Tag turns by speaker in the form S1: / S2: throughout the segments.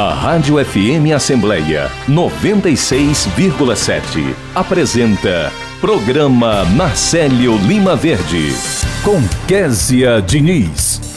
S1: A Rádio FM Assembleia 96,7 apresenta Programa Marcelo Lima Verde com Késia Diniz.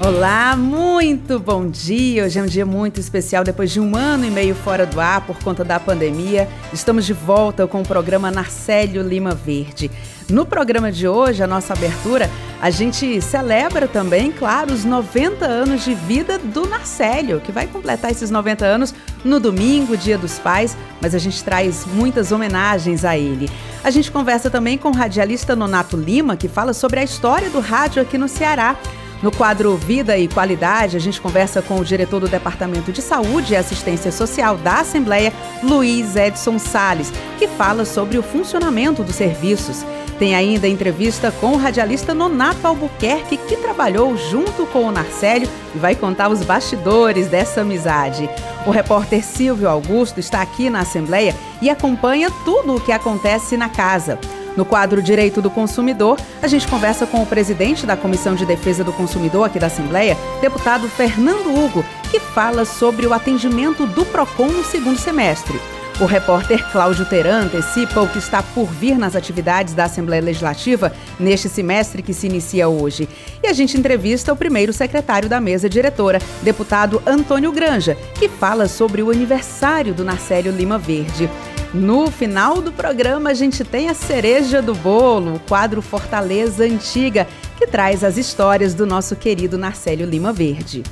S2: Olá, muito bom dia. Hoje é um dia muito especial. Depois de um ano e meio fora do ar por conta da pandemia, estamos de volta com o programa Narcélio Lima Verde. No programa de hoje, a nossa abertura, a gente celebra também, claro, os 90 anos de vida do Narcélio, que vai completar esses 90 anos no domingo, Dia dos Pais, mas a gente traz muitas homenagens a ele. A gente conversa também com o radialista Nonato Lima, que fala sobre a história do rádio aqui no Ceará. No quadro Vida e Qualidade, a gente conversa com o diretor do Departamento de Saúde e Assistência Social da Assembleia, Luiz Edson Sales, que fala sobre o funcionamento dos serviços. Tem ainda entrevista com o radialista Nonato Albuquerque, que trabalhou junto com o Narcélio e vai contar os bastidores dessa amizade. O repórter Silvio Augusto está aqui na Assembleia e acompanha tudo o que acontece na casa. No quadro Direito do Consumidor, a gente conversa com o presidente da Comissão de Defesa do Consumidor aqui da Assembleia, deputado Fernando Hugo, que fala sobre o atendimento do PROCON no segundo semestre. O repórter Cláudio Teran antecipa o que está por vir nas atividades da Assembleia Legislativa neste semestre que se inicia hoje. E a gente entrevista o primeiro secretário da mesa diretora, deputado Antônio Granja, que fala sobre o aniversário do Narcélio Lima Verde. No final do programa, a gente tem a cereja do bolo, o quadro Fortaleza Antiga, que traz as histórias do nosso querido Narcélio Lima Verde.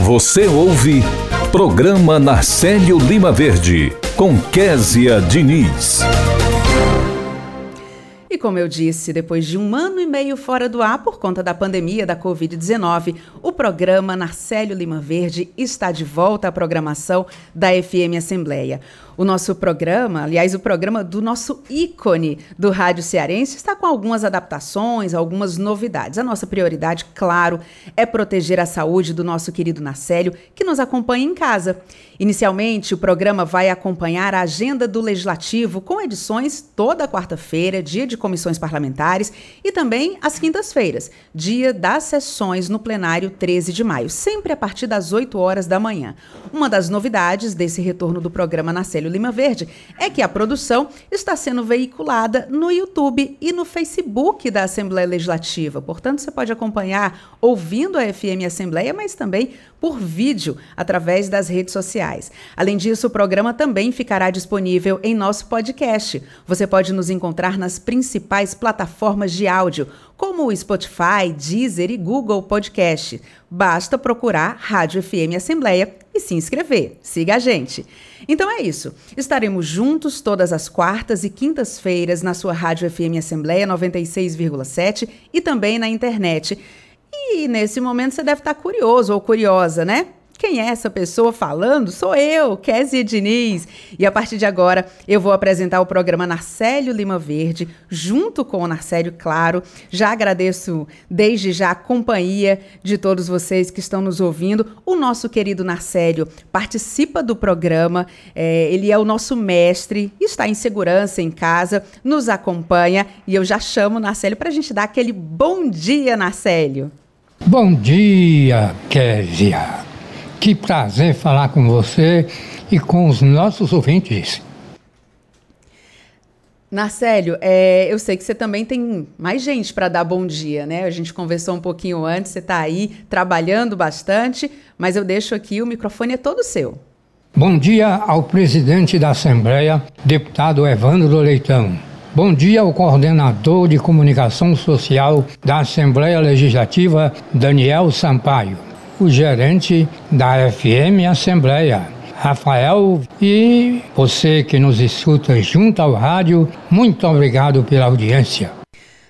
S1: Você ouve Programa Narcélio Lima Verde, com Késia Diniz.
S2: E como eu disse, depois de um ano e meio fora do ar por conta da pandemia da Covid-19, o programa Narcélio Lima Verde está de volta à programação da FM Assembleia. O nosso programa, aliás, o programa do nosso ícone do Rádio Cearense, está com algumas adaptações, algumas novidades. A nossa prioridade, claro, é proteger a saúde do nosso querido Narcélio, que nos acompanha em casa. Inicialmente, o programa vai acompanhar a agenda do Legislativo com edições toda quarta-feira, dia de comissões parlamentares, e também às quintas-feiras, dia das sessões no plenário 13 de maio, sempre a partir das 8 horas da manhã. Uma das novidades desse retorno do programa Narcélio Lima Verde é que a produção está sendo veiculada no YouTube e no Facebook da Assembleia Legislativa. Portanto, você pode acompanhar ouvindo a FM Assembleia, mas também por vídeo através das redes sociais. Além disso, o programa também ficará disponível em nosso podcast. Você pode nos encontrar nas principais plataformas de áudio, como o Spotify, Deezer e Google Podcast. Basta procurar Rádio FM Assembleia e se inscrever. Siga a gente. Então é isso. Estaremos juntos todas as quartas e quintas-feiras na sua Rádio FM Assembleia 96,7 e também na internet. E nesse momento você deve estar curioso ou curiosa, né? Quem é essa pessoa falando? Sou eu, Kézia Diniz. E a partir de agora eu vou apresentar o programa Narcélio Lima Verde, junto com o Narcélio, claro. Já agradeço desde já a companhia de todos vocês que estão nos ouvindo. O nosso querido Narcélio participa do programa, é, ele é o nosso mestre, está em segurança em casa, nos acompanha e eu já chamo o Narcélio para a gente dar aquele bom dia, Narcélio.
S3: Bom dia, Kézia. Que prazer falar com você e com os nossos ouvintes.
S2: Narcélio, é, eu sei que você também tem mais gente para dar bom dia, né? A gente conversou um pouquinho antes, você está aí trabalhando bastante, mas eu deixo aqui, o microfone é todo seu.
S3: Bom dia ao presidente da Assembleia, deputado Evandro Leitão. Bom dia ao coordenador de comunicação social da Assembleia Legislativa, Daniel Sampaio o gerente da FM Assembleia, Rafael, e você que nos escuta junto ao rádio, muito obrigado pela audiência.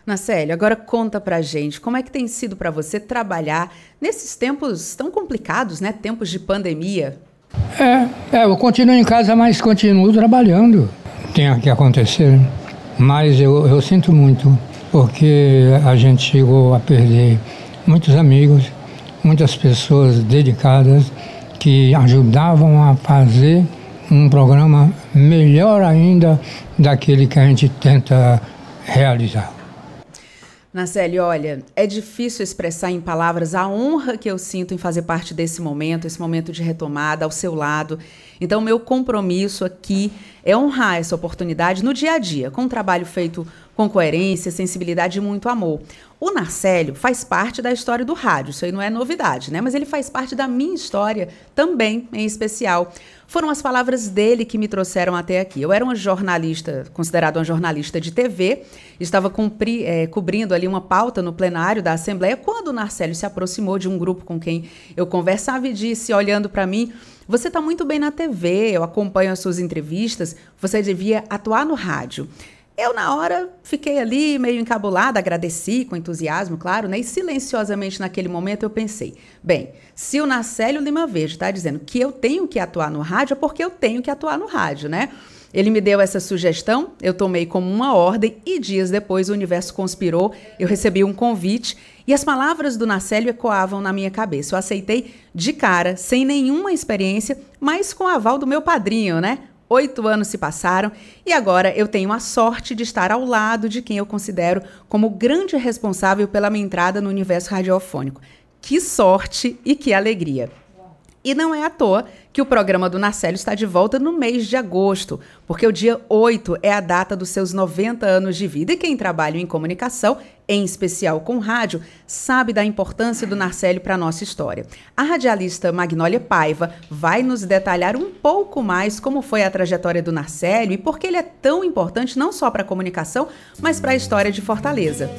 S2: Nacélio, agora conta pra gente como é que tem sido para você trabalhar nesses tempos tão complicados, né? Tempos de pandemia.
S3: É, é, eu continuo em casa, mas continuo trabalhando. Tem que acontecer. Mas eu, eu sinto muito, porque a gente chegou a perder muitos amigos, muitas pessoas dedicadas que ajudavam a fazer um programa melhor ainda daquele que a gente tenta realizar.
S2: Nacelle, olha, é difícil expressar em palavras a honra que eu sinto em fazer parte desse momento, esse momento de retomada ao seu lado. Então, meu compromisso aqui é honrar essa oportunidade no dia a dia, com um trabalho feito com coerência, sensibilidade e muito amor. O Narcélio faz parte da história do rádio, isso aí não é novidade, né? Mas ele faz parte da minha história também, em especial. Foram as palavras dele que me trouxeram até aqui. Eu era uma jornalista, considerada uma jornalista de TV, estava cumpri, é, cobrindo ali uma pauta no plenário da Assembleia, quando o Narcélio se aproximou de um grupo com quem eu conversava e disse, olhando para mim, você está muito bem na TV, eu acompanho as suas entrevistas, você devia atuar no rádio. Eu, na hora, fiquei ali meio encabulada, agradeci com entusiasmo, claro, né? E silenciosamente naquele momento eu pensei: bem, se o Nacélio Lima Verde está dizendo que eu tenho que atuar no rádio, é porque eu tenho que atuar no rádio, né? Ele me deu essa sugestão, eu tomei como uma ordem e dias depois o universo conspirou, eu recebi um convite e as palavras do Nacélio ecoavam na minha cabeça. Eu aceitei de cara, sem nenhuma experiência, mas com o aval do meu padrinho, né? Oito anos se passaram e agora eu tenho a sorte de estar ao lado de quem eu considero como grande responsável pela minha entrada no universo radiofônico. Que sorte e que alegria! E não é à toa que o programa do Narcélio está de volta no mês de agosto, porque o dia 8 é a data dos seus 90 anos de vida. E quem trabalha em comunicação, em especial com rádio, sabe da importância do Narcélio para a nossa história. A radialista Magnólia Paiva vai nos detalhar um pouco mais como foi a trajetória do Narcélio e por que ele é tão importante não só para a comunicação, mas para a história de Fortaleza.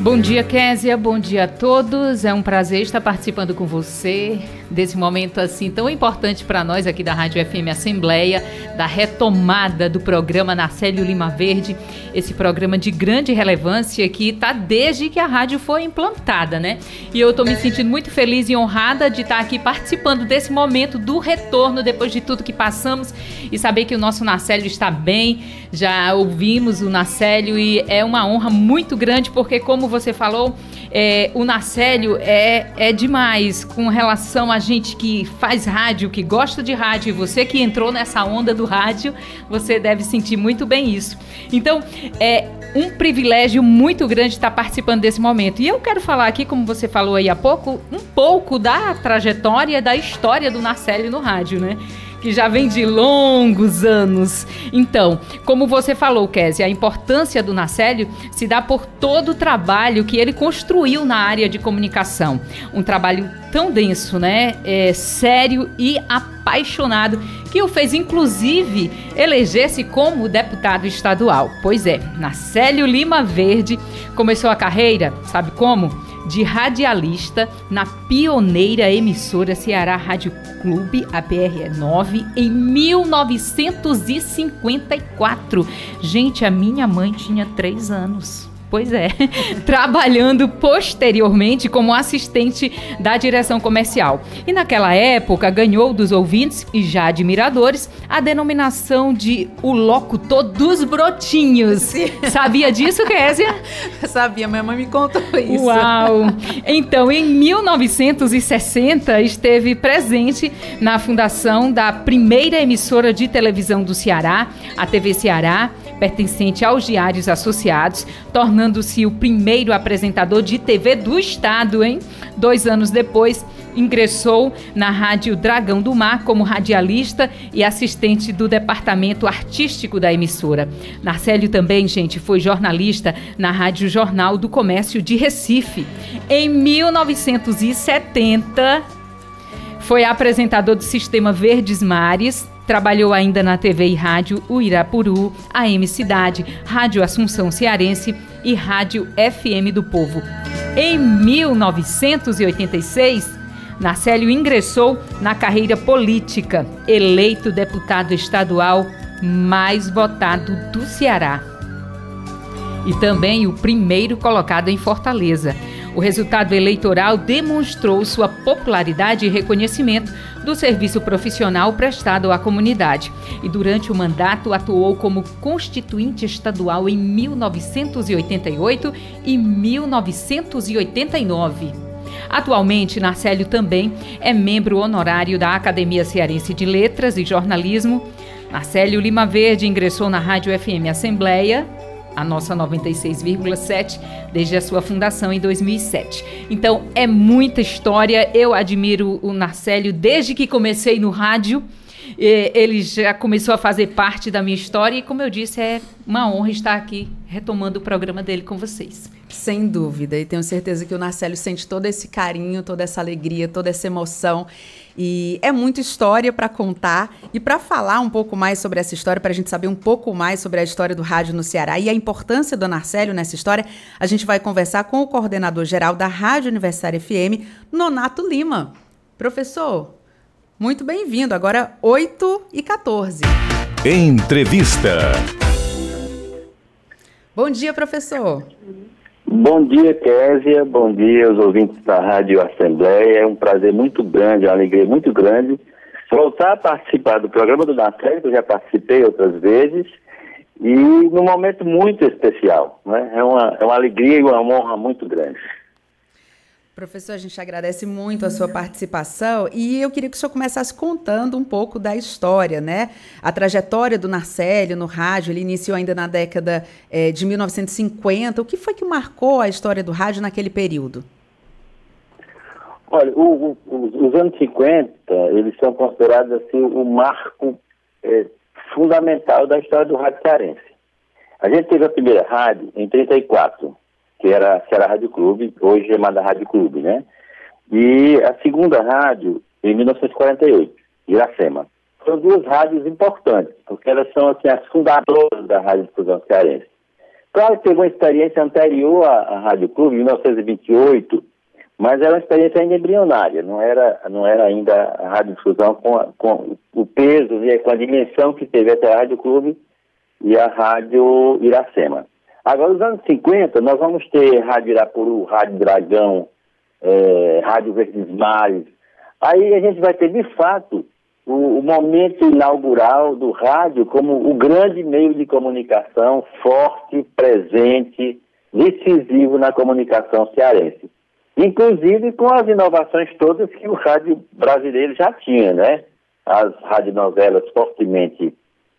S4: Bom dia, Késia. Bom dia a todos. É um prazer estar participando com você desse momento assim tão importante para nós aqui da Rádio FM Assembleia, da retomada do programa Narcélio Lima Verde, esse programa de grande relevância que está desde que a rádio foi implantada, né? E eu estou me sentindo muito feliz e honrada de estar aqui participando desse momento do retorno depois de tudo que passamos e saber que o nosso Narcélio está bem. Já ouvimos o Narcélio e é uma honra muito grande porque como você falou, é, o Narcélio é, é demais com relação a gente que faz rádio, que gosta de rádio, e você que entrou nessa onda do rádio, você deve sentir muito bem isso. Então, é um privilégio muito grande estar participando desse momento. E eu quero falar aqui, como você falou aí há pouco, um pouco da trajetória, da história do Narcélio no rádio, né? Que já vem de longos anos. Então, como você falou, Kézia, a importância do Nacélio se dá por todo o trabalho que ele construiu na área de comunicação. Um trabalho tão denso, né? É, sério e apaixonado, que o fez, inclusive, eleger-se como deputado estadual. Pois é, Nacélio Lima Verde começou a carreira, sabe como? De radialista na pioneira emissora Ceará Rádio Clube, a PR9, em 1954. Gente, a minha mãe tinha três anos. Pois é, trabalhando posteriormente como assistente da direção comercial. E naquela época ganhou dos ouvintes e já admiradores a denominação de o locutor dos brotinhos. Sim. Sabia disso, Késia?
S2: Sabia, minha mãe me contou isso.
S4: Uau! Então, em 1960, esteve presente na fundação da primeira emissora de televisão do Ceará, a TV Ceará, pertencente aos Diários Associados, tornando-se o primeiro apresentador de TV do Estado, hein? Dois anos depois, ingressou na Rádio Dragão do Mar como radialista e assistente do departamento artístico da emissora. Narcélio também, gente, foi jornalista na Rádio Jornal do Comércio de Recife. Em 1970, foi apresentador do Sistema Verdes Mares, Trabalhou ainda na TV e rádio Uirapuru, AM Cidade, Rádio Assunção Cearense e Rádio FM do Povo. Em 1986, Narcélio ingressou na carreira política, eleito deputado estadual mais votado do Ceará. E também o primeiro colocado em Fortaleza. O resultado eleitoral demonstrou sua popularidade e reconhecimento do serviço profissional prestado à comunidade e durante o mandato atuou como constituinte estadual em 1988 e 1989. Atualmente, Narcélio também é membro honorário da Academia Cearense de Letras e Jornalismo. Narcélio Lima Verde ingressou na Rádio FM Assembleia a nossa 96,7 desde a sua fundação em 2007. Então é muita história. Eu admiro o Narcélio desde que comecei no rádio. Ele já começou a fazer parte da minha história e, como eu disse, é uma honra estar aqui retomando o programa dele com vocês.
S2: Sem dúvida, e tenho certeza que o Narcélio sente todo esse carinho, toda essa alegria, toda essa emoção. E é muita história para contar e para falar um pouco mais sobre essa história, para a gente saber um pouco mais sobre a história do rádio no Ceará e a importância do Narcélio nessa história, a gente vai conversar com o coordenador geral da Rádio Universitária FM, Nonato Lima. Professor, muito bem-vindo. Agora 8 e 14.
S1: Entrevista.
S2: Bom dia, professor.
S5: Bom dia, Késia. Bom dia aos ouvintes da Rádio Assembleia. É um prazer muito grande, uma alegria muito grande voltar a participar do programa do Natel, que eu já participei outras vezes, e num momento muito especial. Né? É, uma, é uma alegria e uma honra muito grande.
S2: Professor, a gente agradece muito a sua participação e eu queria que o senhor começasse contando um pouco da história, né? A trajetória do Narcélio no rádio, ele iniciou ainda na década é, de 1950. O que foi que marcou a história do rádio naquele período?
S5: Olha, o, o, os anos 50, eles são considerados assim o marco é, fundamental da história do rádio cearense. A gente teve a primeira rádio em 34 que era, que era a Rádio Clube, hoje é chamada Rádio Clube, né? E a segunda rádio, em 1948, Iracema. São duas rádios importantes, porque elas são assim, as fundadoras da Rádio Difusão Cearense. Claro que teve uma experiência anterior à, à Rádio Clube, em 1928, mas era uma experiência ainda embrionária, não era, não era ainda a Rádio Difusão com, a, com o peso e com a dimensão que teve até a Rádio Clube e a Rádio Iracema. Agora, nos anos 50, nós vamos ter Rádio Irapuru, Rádio Dragão, é, Rádio Verdes Mares. Aí a gente vai ter, de fato, o, o, momento inaugural do rádio como o grande meio de comunicação forte, presente, decisivo na comunicação cearense. Inclusive com as inovações todas que o rádio brasileiro já tinha, né? As radionovelas fortemente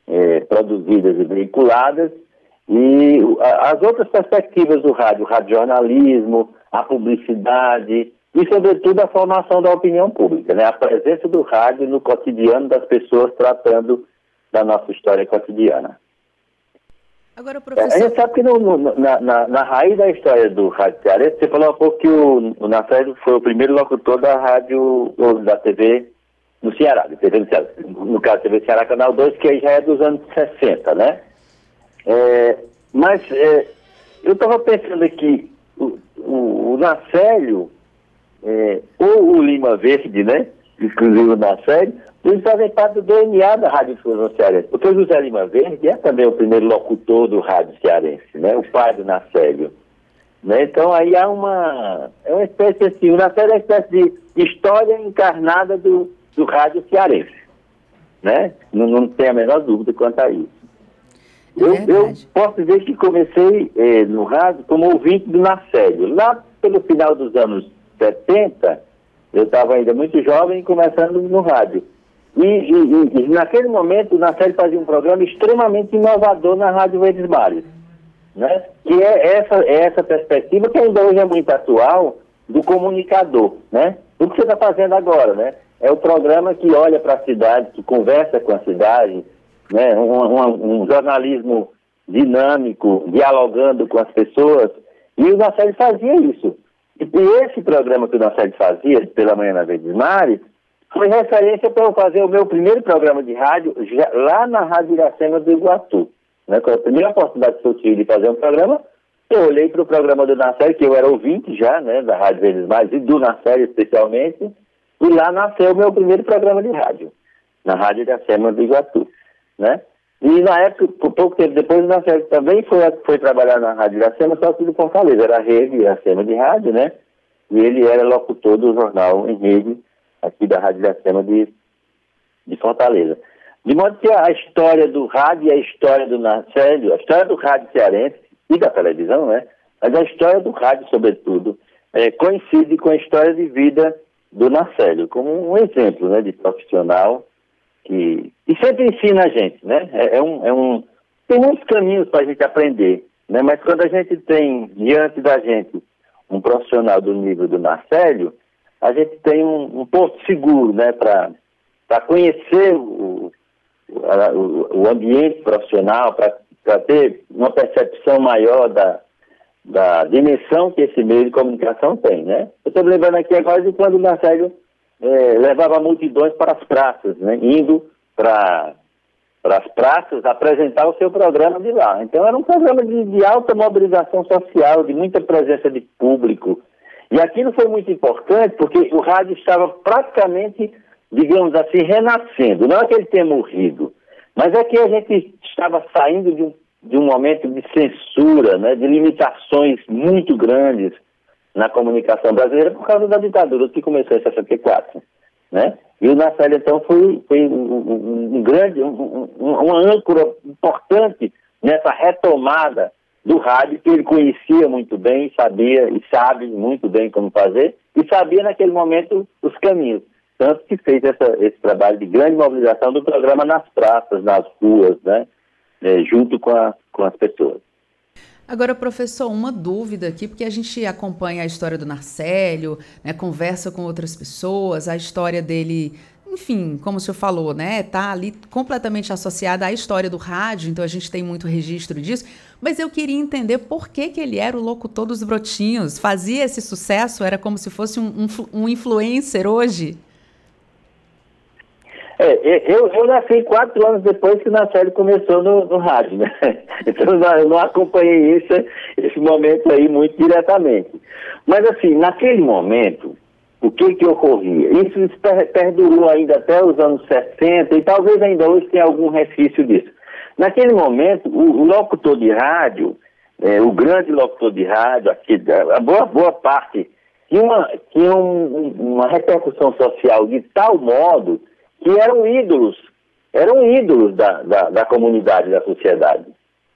S5: é, produzidas e veiculadas, e as outras perspectivas do rádio, o radiojornalismo, a publicidade e, sobretudo, a formação da opinião pública, né? a presença do rádio no cotidiano das pessoas tratando da nossa história cotidiana. Agora, professor... A gente sabe que no, no, na, na, na, raiz da história do rádio cearense, você falou um pouco que o, o Nafélio foi o primeiro locutor da rádio, ou da TV no Ceará, TV no, Ceará, no caso TV Ceará Canal 2, que já é dos anos 60, né? É, mas é, eu estava pensando aqui, o, o, o Nacélio, é, ou o Lima Verde, né? Inclusive o Nacélio, eles fazem parte do DNA da Rádio Difusão Cearense. Porque o José Lima Verde é também o primeiro locutor do Rádio Cearense, né? O pai do Nacélio. Né? Então aí há uma. É uma espécie assim, o Nacélio é uma espécie de história encarnada do, do Rádio Cearense. Né? Não, não tem a menor dúvida quanto a isso. É eu, eu, posso dizer que comecei eh, no rádio como ouvinte do Narcélio. Lá pelo final dos anos 70, eu estava ainda muito jovem começando no rádio. E, e, e naquele momento o Narcélio fazia um programa extremamente inovador na Rádio Verdes Mares. Né? Que é essa, é essa perspectiva que ainda hoje é muito atual do comunicador. Né? O que você está fazendo agora, né? É o programa que olha para a cidade, que conversa com a cidade, né? Um, um, um, jornalismo dinâmico, dialogando com as pessoas. E o Nassed fazia isso. E, e esse programa que o Nassed fazia, pela manhã na Verdes Mares, foi referência para eu fazer o meu primeiro programa de rádio já, lá na Rádio Iracema do Iguatu. Né? Com a primeira oportunidade que eu tive de fazer um programa, eu olhei para o programa do Nasser, que eu era ouvinte já, né, da Rádio Verdes Mares, e do Nasser especialmente, e lá nasceu o meu primeiro programa de rádio, na Rádio Iracema do Iguatu né? E na época, pouco tempo depois, o Marcelo também foi, foi trabalhar na Rádio Iracema, só que de Fortaleza, era a rede Iracema de rádio, né? E ele era locutor do jornal em rede, aqui da Rádio Iracema de, de Fortaleza. De modo que a história do rádio e a história do Marcelo, a história do rádio cearense e da televisão, né? Mas a história do rádio, sobretudo, é, coincide com a história de vida do Marcelo, como um exemplo né, de profissional que, e sempre ensina a gente, né? É, é, um, é um, tem muitos caminhos para a gente aprender. Né? Mas quando a gente tem diante da gente um profissional do nível do Marcelo, a gente tem um, um seguro né, para conhecer o, o, o, ambiente profissional, para ter uma percepção maior da, da dimensão que esse meio de comunicação tem. Né? Eu estou lembrando aqui agora de quando o Marcelo é, levava multidões para as praças, né, indo para para as praças apresentar o seu programa de lá. Então era um programa de, de, alta mobilização social, de muita presença de público. E aquilo foi muito importante porque o rádio estava praticamente, digamos assim, renascendo. Não é que ele tenha morrido, mas é que a gente estava saindo de um, de um momento de censura, né, de limitações muito grandes na comunicação brasileira por causa da ditadura que começou em 64. Né? E o Nacelle, então, foi, foi um, um, um grande, um, uma âncora importante nessa retomada do rádio, que ele conhecia muito bem, sabia e sabe muito bem como fazer, e sabia naquele momento os caminhos. Tanto que fez essa, esse trabalho de grande mobilização do programa nas praças, nas ruas, né? É, junto com, a, com as pessoas.
S2: Agora, professor, uma dúvida aqui, porque a gente acompanha a história do Narcélio, né, conversa com outras pessoas, a história dele, enfim, como o senhor falou, né, tá ali completamente associada à história do rádio, então a gente tem muito registro disso, mas eu queria entender por que, que ele era o locutor dos brotinhos, fazia esse sucesso, era como se fosse um, um, um influencer hoje?
S5: É, eu, eu nasci quatro anos depois que o Nacelle começou no, no rádio, né? Então eu não acompanhei isso, esse momento aí muito diretamente. Mas assim, naquele momento, o que que ocorria? Isso perdurou ainda até os anos 60 e talvez ainda hoje tenha algum resquício disso. Naquele momento, o, o locutor de rádio, é, o grande locutor de rádio, aqui, a boa, boa parte, tinha, uma, tinha um, uma repercussão social de tal modo que eram ídolos, eram ídolos da, da, da comunidade, da sociedade.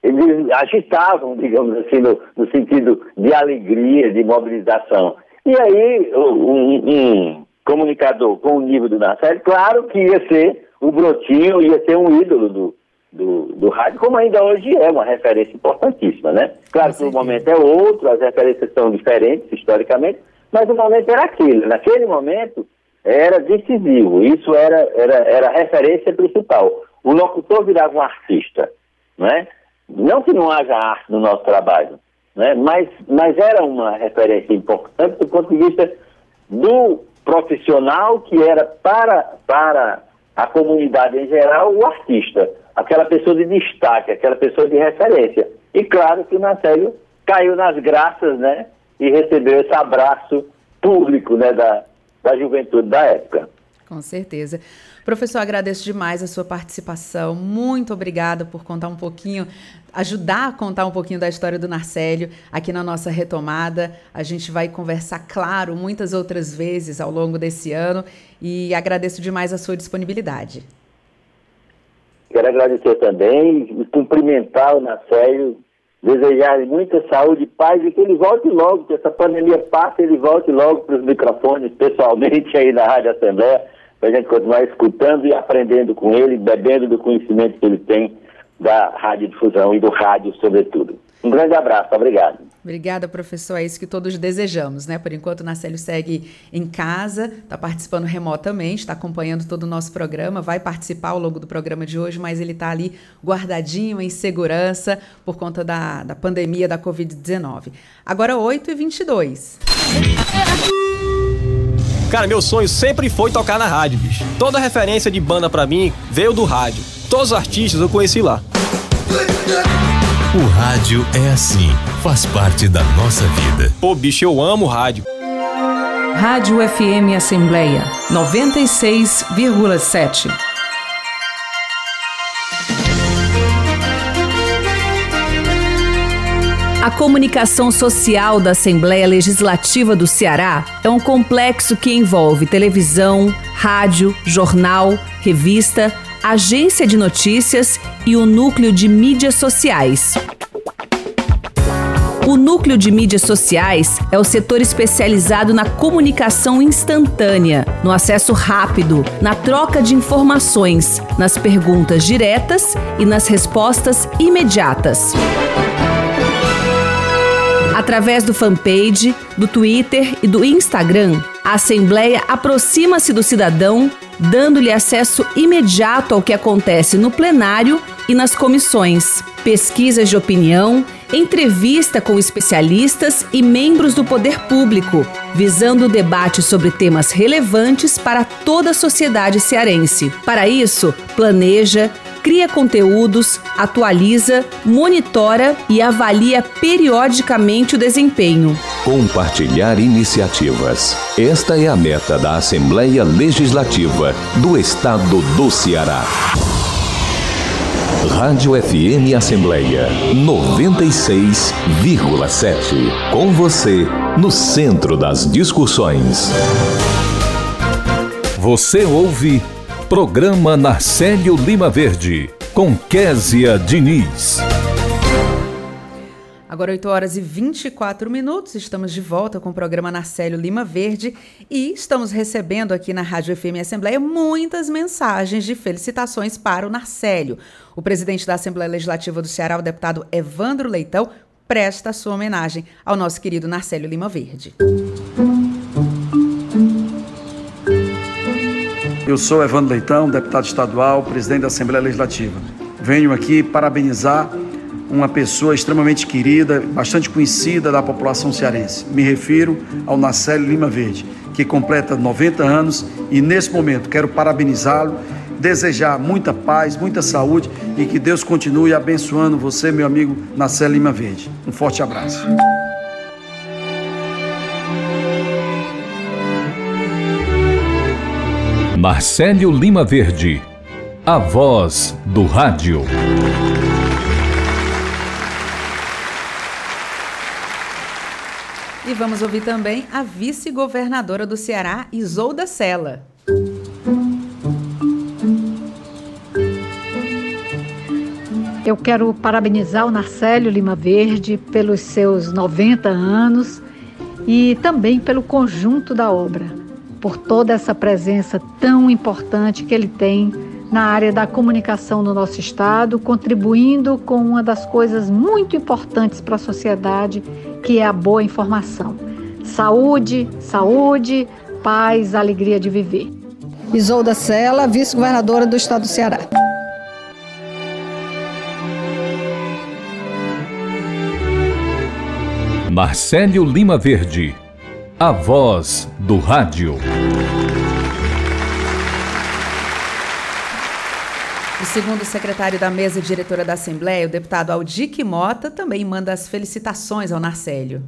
S5: Eles agitavam, digamos assim, no, no, sentido de alegria, de mobilização. E aí, um, um comunicador com o nível do Nassar, claro que ia ser o Brotinho, ia ser um ídolo do, do, do rádio, como ainda hoje é uma referência importantíssima, né? Claro que o momento é outro, as referências são diferentes historicamente, mas o momento era aquele. Naquele momento, era decisivo, isso era, era, era a referência principal. O locutor virava um artista, não é? Não que não haja arte no nosso trabalho, né? mas, mas era uma referência importante do ponto de vista do profissional que era para, para a comunidade em geral o artista, aquela pessoa de destaque, aquela pessoa de referência. E claro que o Nacélio caiu nas graças né? e recebeu esse abraço público né? da, da juventude da época.
S2: Com certeza. Professor, agradeço demais a sua participação. Muito obrigada por contar um pouquinho, ajudar a contar um pouquinho da história do Narcélio aqui na nossa retomada. A gente vai conversar, claro, muitas outras vezes ao longo desse ano e agradeço demais a sua disponibilidade.
S5: Quero agradecer também e cumprimentar o Narcélio desejar muita saúde paz e que ele volte logo, que essa pandemia passe, ele volte logo para os microfones, pessoalmente aí na Rádio Assembleia, para a gente continuar escutando e aprendendo com ele, bebendo do conhecimento que ele tem da radiodifusão e do rádio, sobretudo. Um grande abraço, obrigado.
S2: Obrigada, professor. É isso que todos desejamos, né? Por enquanto, o Nacélio segue em casa, está participando remotamente, está acompanhando todo o nosso programa, vai participar ao longo do programa de hoje, mas ele está ali guardadinho, em segurança, por conta da, da pandemia da Covid-19. Agora, 8h22.
S6: Cara, meu sonho sempre foi tocar na rádio, bicho. Toda referência de banda para mim veio do rádio. Todos os artistas eu conheci lá.
S1: O rádio é assim, faz parte da nossa vida.
S6: Pô, bicho, eu amo rádio.
S7: Rádio FM Assembleia 96,7. A comunicação social da Assembleia Legislativa do Ceará é um complexo que envolve televisão, rádio, jornal, revista, agência de notícias e o núcleo de mídias sociais. O núcleo de mídias sociais é o setor especializado na comunicação instantânea, no acesso rápido, na troca de informações, nas perguntas diretas e nas respostas imediatas. Através do fanpage, do Twitter e do Instagram, a Assembleia aproxima-se do cidadão, dando-lhe acesso imediato ao que acontece no plenário e nas comissões, pesquisas de opinião, entrevista com especialistas e membros do poder público, visando o debate sobre temas relevantes para toda a sociedade cearense. Para isso, planeja, cria conteúdos, atualiza, monitora e avalia periodicamente o desempenho.
S1: Compartilhar iniciativas. Esta é a meta da Assembleia Legislativa do Estado do Ceará. Rádio FM Assembleia 96,7. Com você, no centro das discussões. Você ouve Programa Narcélio Lima Verde, com Késia Diniz.
S2: Agora 8 horas e 24 minutos, estamos de volta com o programa Narcélio Lima Verde e estamos recebendo aqui na Rádio FM Assembleia muitas mensagens de felicitações para o Narcélio. O presidente da Assembleia Legislativa do Ceará, o deputado Evandro Leitão, presta sua homenagem ao nosso querido Narcélio Lima Verde.
S8: Eu sou Evandro Leitão, deputado estadual, presidente da Assembleia Legislativa. Venho aqui parabenizar uma pessoa extremamente querida, bastante conhecida da população cearense. Me refiro ao Nacélio Lima Verde, que completa 90 anos e nesse momento quero parabenizá-lo, desejar muita paz, muita saúde e que Deus continue abençoando você, meu amigo Nacélio Lima Verde. Um forte abraço.
S1: Marcelo Lima Verde, a voz do rádio.
S2: E vamos ouvir também a vice-governadora do Ceará, Isolda Sela.
S9: Eu quero parabenizar o Narcélio Lima Verde pelos seus 90 anos e também pelo conjunto da obra, por toda essa presença tão importante que ele tem na área da comunicação no nosso estado, contribuindo com uma das coisas muito importantes para a sociedade, que é a boa informação. Saúde, saúde, paz, alegria de viver.
S10: Isolda Sela, vice-governadora do estado do Ceará.
S1: Marcelo Lima Verde, a voz do rádio.
S2: O segundo secretário da mesa diretora da Assembleia, o deputado Aldique Mota, também manda as felicitações ao Narcélio.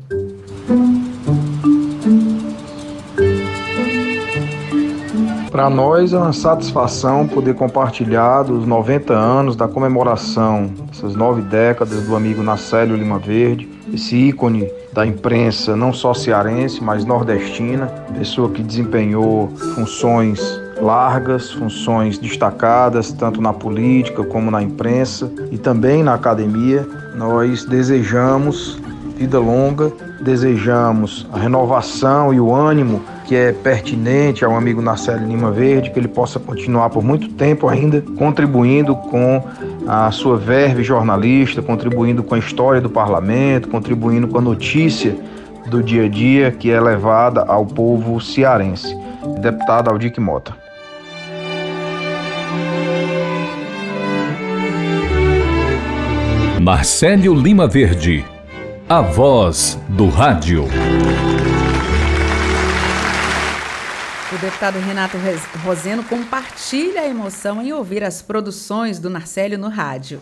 S11: Para nós é uma satisfação poder compartilhar dos 90 anos da comemoração, essas nove décadas do amigo Nacélio Lima Verde, esse ícone da imprensa não só cearense, mas nordestina, pessoa que desempenhou funções largas, funções destacadas, tanto na política como na imprensa e também na academia. Nós desejamos vida longa, desejamos a renovação e o ânimo que é pertinente ao amigo Narcélio Lima Verde, que ele possa continuar por muito tempo ainda contribuindo com a sua verve jornalista, contribuindo com a história do parlamento, contribuindo com a notícia do dia a dia que é levada ao povo cearense. Deputado Aldic Mota.
S1: Marcelo Lima Verde, a voz do rádio.
S2: O deputado Renato Roseno compartilha a emoção em ouvir as produções do Narcélio no rádio.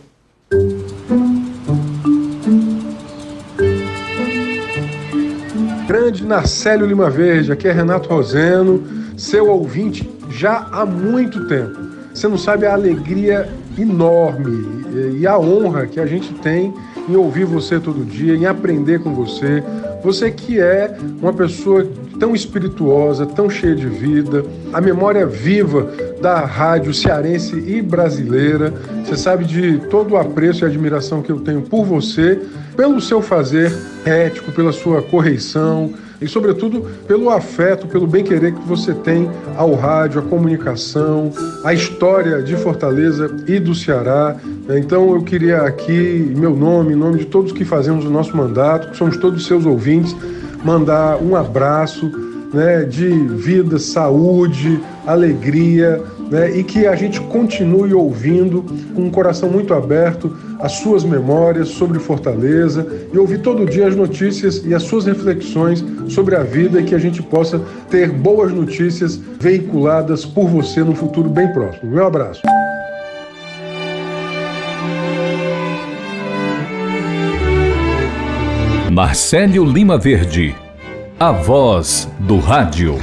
S12: Grande Narcélio Lima Verde, aqui é Renato Roseno, seu ouvinte já há muito tempo. Você não sabe a alegria enorme e a honra que a gente tem em ouvir você todo dia, em aprender com você. Você que é uma pessoa tão espirituosa, tão cheia de vida, a memória viva da rádio cearense e brasileira. Você sabe de todo o apreço e admiração que eu tenho por você, pelo seu fazer ético, pela sua correção, e, sobretudo, pelo afeto, pelo bem-querer que você tem ao rádio, à comunicação, à história de Fortaleza e do Ceará. Então, eu queria aqui, em meu nome, em nome de todos que fazemos o nosso mandato, que somos todos seus ouvintes, mandar um abraço né, de vida, saúde, alegria, né, e que a gente continue ouvindo com um coração muito aberto as suas memórias sobre Fortaleza e ouvir todo dia as notícias e as suas reflexões sobre a vida e que a gente possa ter boas notícias veiculadas por você no futuro bem próximo. Meu abraço.
S1: Marcelo Lima Verde, a voz do rádio.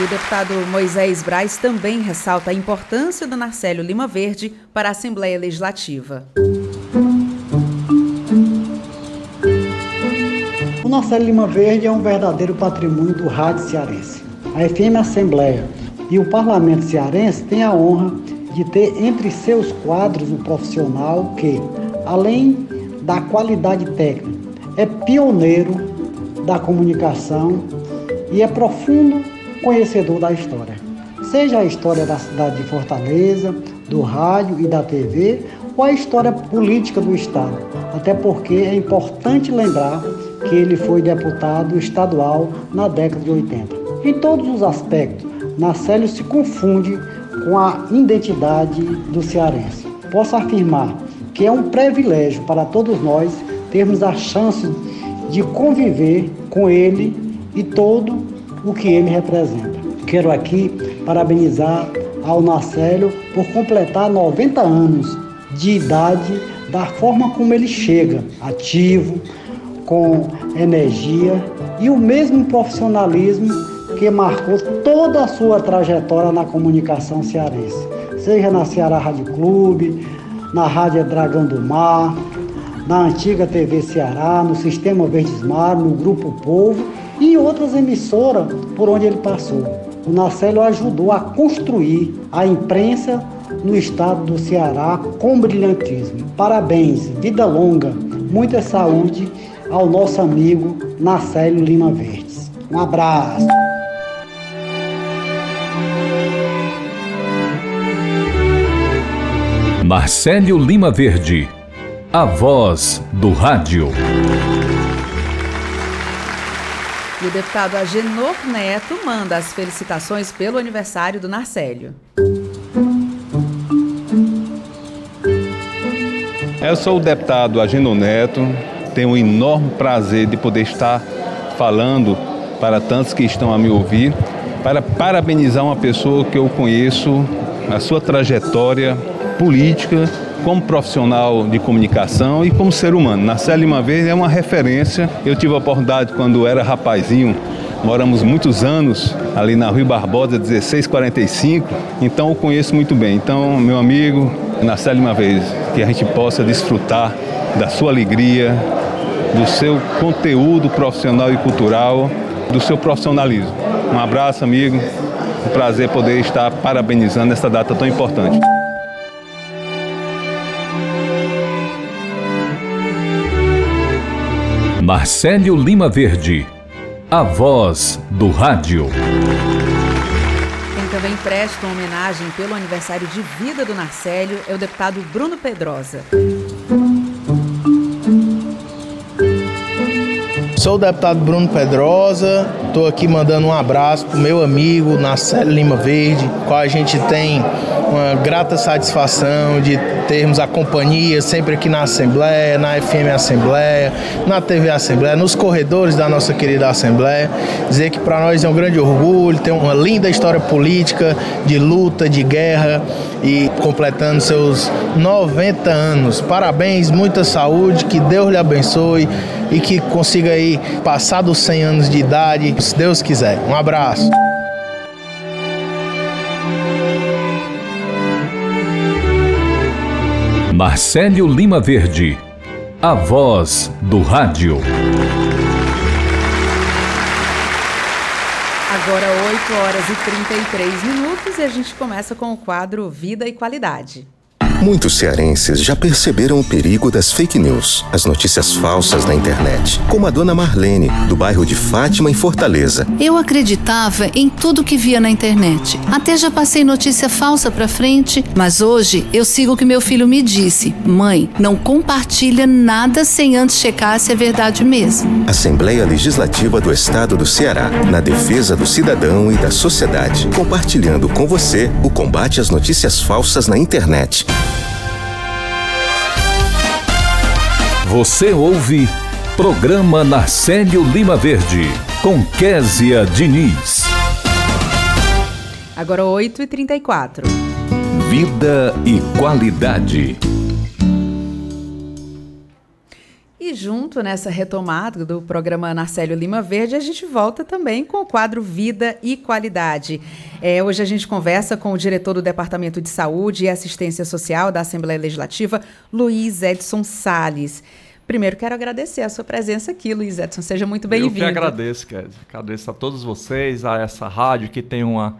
S2: E o deputado Moisés Braz também ressalta a importância do Narcélio Lima Verde para a Assembleia Legislativa.
S13: O Narcélio Lima Verde é um verdadeiro patrimônio do rádio cearense. A FM Assembleia e o Parlamento cearense têm a honra de ter entre seus quadros um profissional que, além da qualidade técnica, é pioneiro da comunicação e é profundo conhecedor da história. Seja a história da cidade de Fortaleza, do rádio e da TV, ou a história política do Estado. Até porque é importante lembrar que ele foi deputado estadual na década de 80. Em todos os aspectos, Nacélio se confunde com a identidade do cearense. Posso afirmar que é um privilégio para todos nós termos a chance de conviver com ele e todo o que ele representa. Quero aqui parabenizar ao Nacélio por completar 90 anos de idade da forma como ele chega, ativo, com energia e o mesmo profissionalismo que marcou toda a sua trajetória na comunicação cearense, seja na Ceará Rádio Clube, na Rádio Dragão do Mar, na antiga TV Ceará, no Sistema Verdes Mar, no Grupo Povo e outras emissoras por onde ele passou. O Narcélio ajudou a construir a imprensa no estado do Ceará com brilhantismo. Parabéns, vida longa, muita saúde ao nosso amigo Narcélio Lima Verdes. Um abraço.
S1: Marcelo Lima Verde, a voz do rádio.
S2: E o deputado Agenor Neto manda as felicitações pelo aniversário do Narcélio.
S14: Eu sou o deputado Agenor Neto, tenho um enorme prazer de poder estar falando para tantos que estão a me ouvir, para parabenizar uma pessoa que eu conheço, a sua trajetória política, como profissional de comunicação e como ser humano. Narcélio Lima Verde é uma referência. Eu tive a oportunidade quando era rapazinho, moramos muitos anos ali na Rua Barbosa 1645, então eu conheço muito bem. Então, meu amigo, Narcélio Lima Verde, que a gente possa desfrutar da sua alegria, do seu conteúdo profissional e cultural, do seu profissionalismo. Um abraço, amigo. Um prazer poder estar parabenizando essa data tão importante.
S1: Marcelo Lima Verde, a voz do rádio.
S2: Quem também presta uma homenagem pelo aniversário de vida do Narcélio é o deputado Bruno Pedrosa.
S15: Sou o deputado Bruno Pedrosa, estou aqui mandando um abraço para o meu amigo Nacélio Lima Verde, qual a gente tem uma grata satisfação de termos a companhia sempre aqui na Assembleia, na FM Assembleia, na TV Assembleia, nos corredores da nossa querida Assembleia. Dizer que para nós é um grande orgulho, ter uma linda história política de luta, de guerra e completando seus 90 anos. Parabéns, muita saúde, que Deus lhe abençoe e que consiga aí passar dos 100 anos de idade, se Deus quiser. Um abraço.
S1: Marcelo Lima Verde, a voz do rádio.
S2: Agora 8 horas e 33 minutos e a gente começa com o quadro Vida e Qualidade.
S16: Muitos cearenses já perceberam o perigo das fake news, as notícias falsas na internet, como a dona Marlene, do bairro de Fátima, em Fortaleza.
S17: Eu acreditava em tudo que via na internet. Até já passei notícia falsa pra frente, mas hoje eu sigo o que meu filho me disse. Mãe, não compartilha nada sem antes checar se é verdade mesmo.
S16: Assembleia Legislativa do Estado do Ceará, na defesa do cidadão e da sociedade, compartilhando com você o combate às notícias falsas na internet.
S1: Você ouve Programa Narcélio Lima Verde, com Késia Diniz.
S2: Agora 8h34.
S1: Vida e qualidade.
S2: E junto nessa retomada do programa Narcélio Lima Verde, a gente volta também com o quadro Vida e Qualidade. É, hoje a gente conversa com o diretor do Departamento de Saúde e Assistência Social da Assembleia Legislativa, Luiz Edson Sales. Primeiro, quero agradecer a sua presença aqui, Luiz Edson. Seja muito bem-vindo.
S18: Eu que agradeço, Kézia. Agradeço a todos vocês, a essa rádio que tem uma,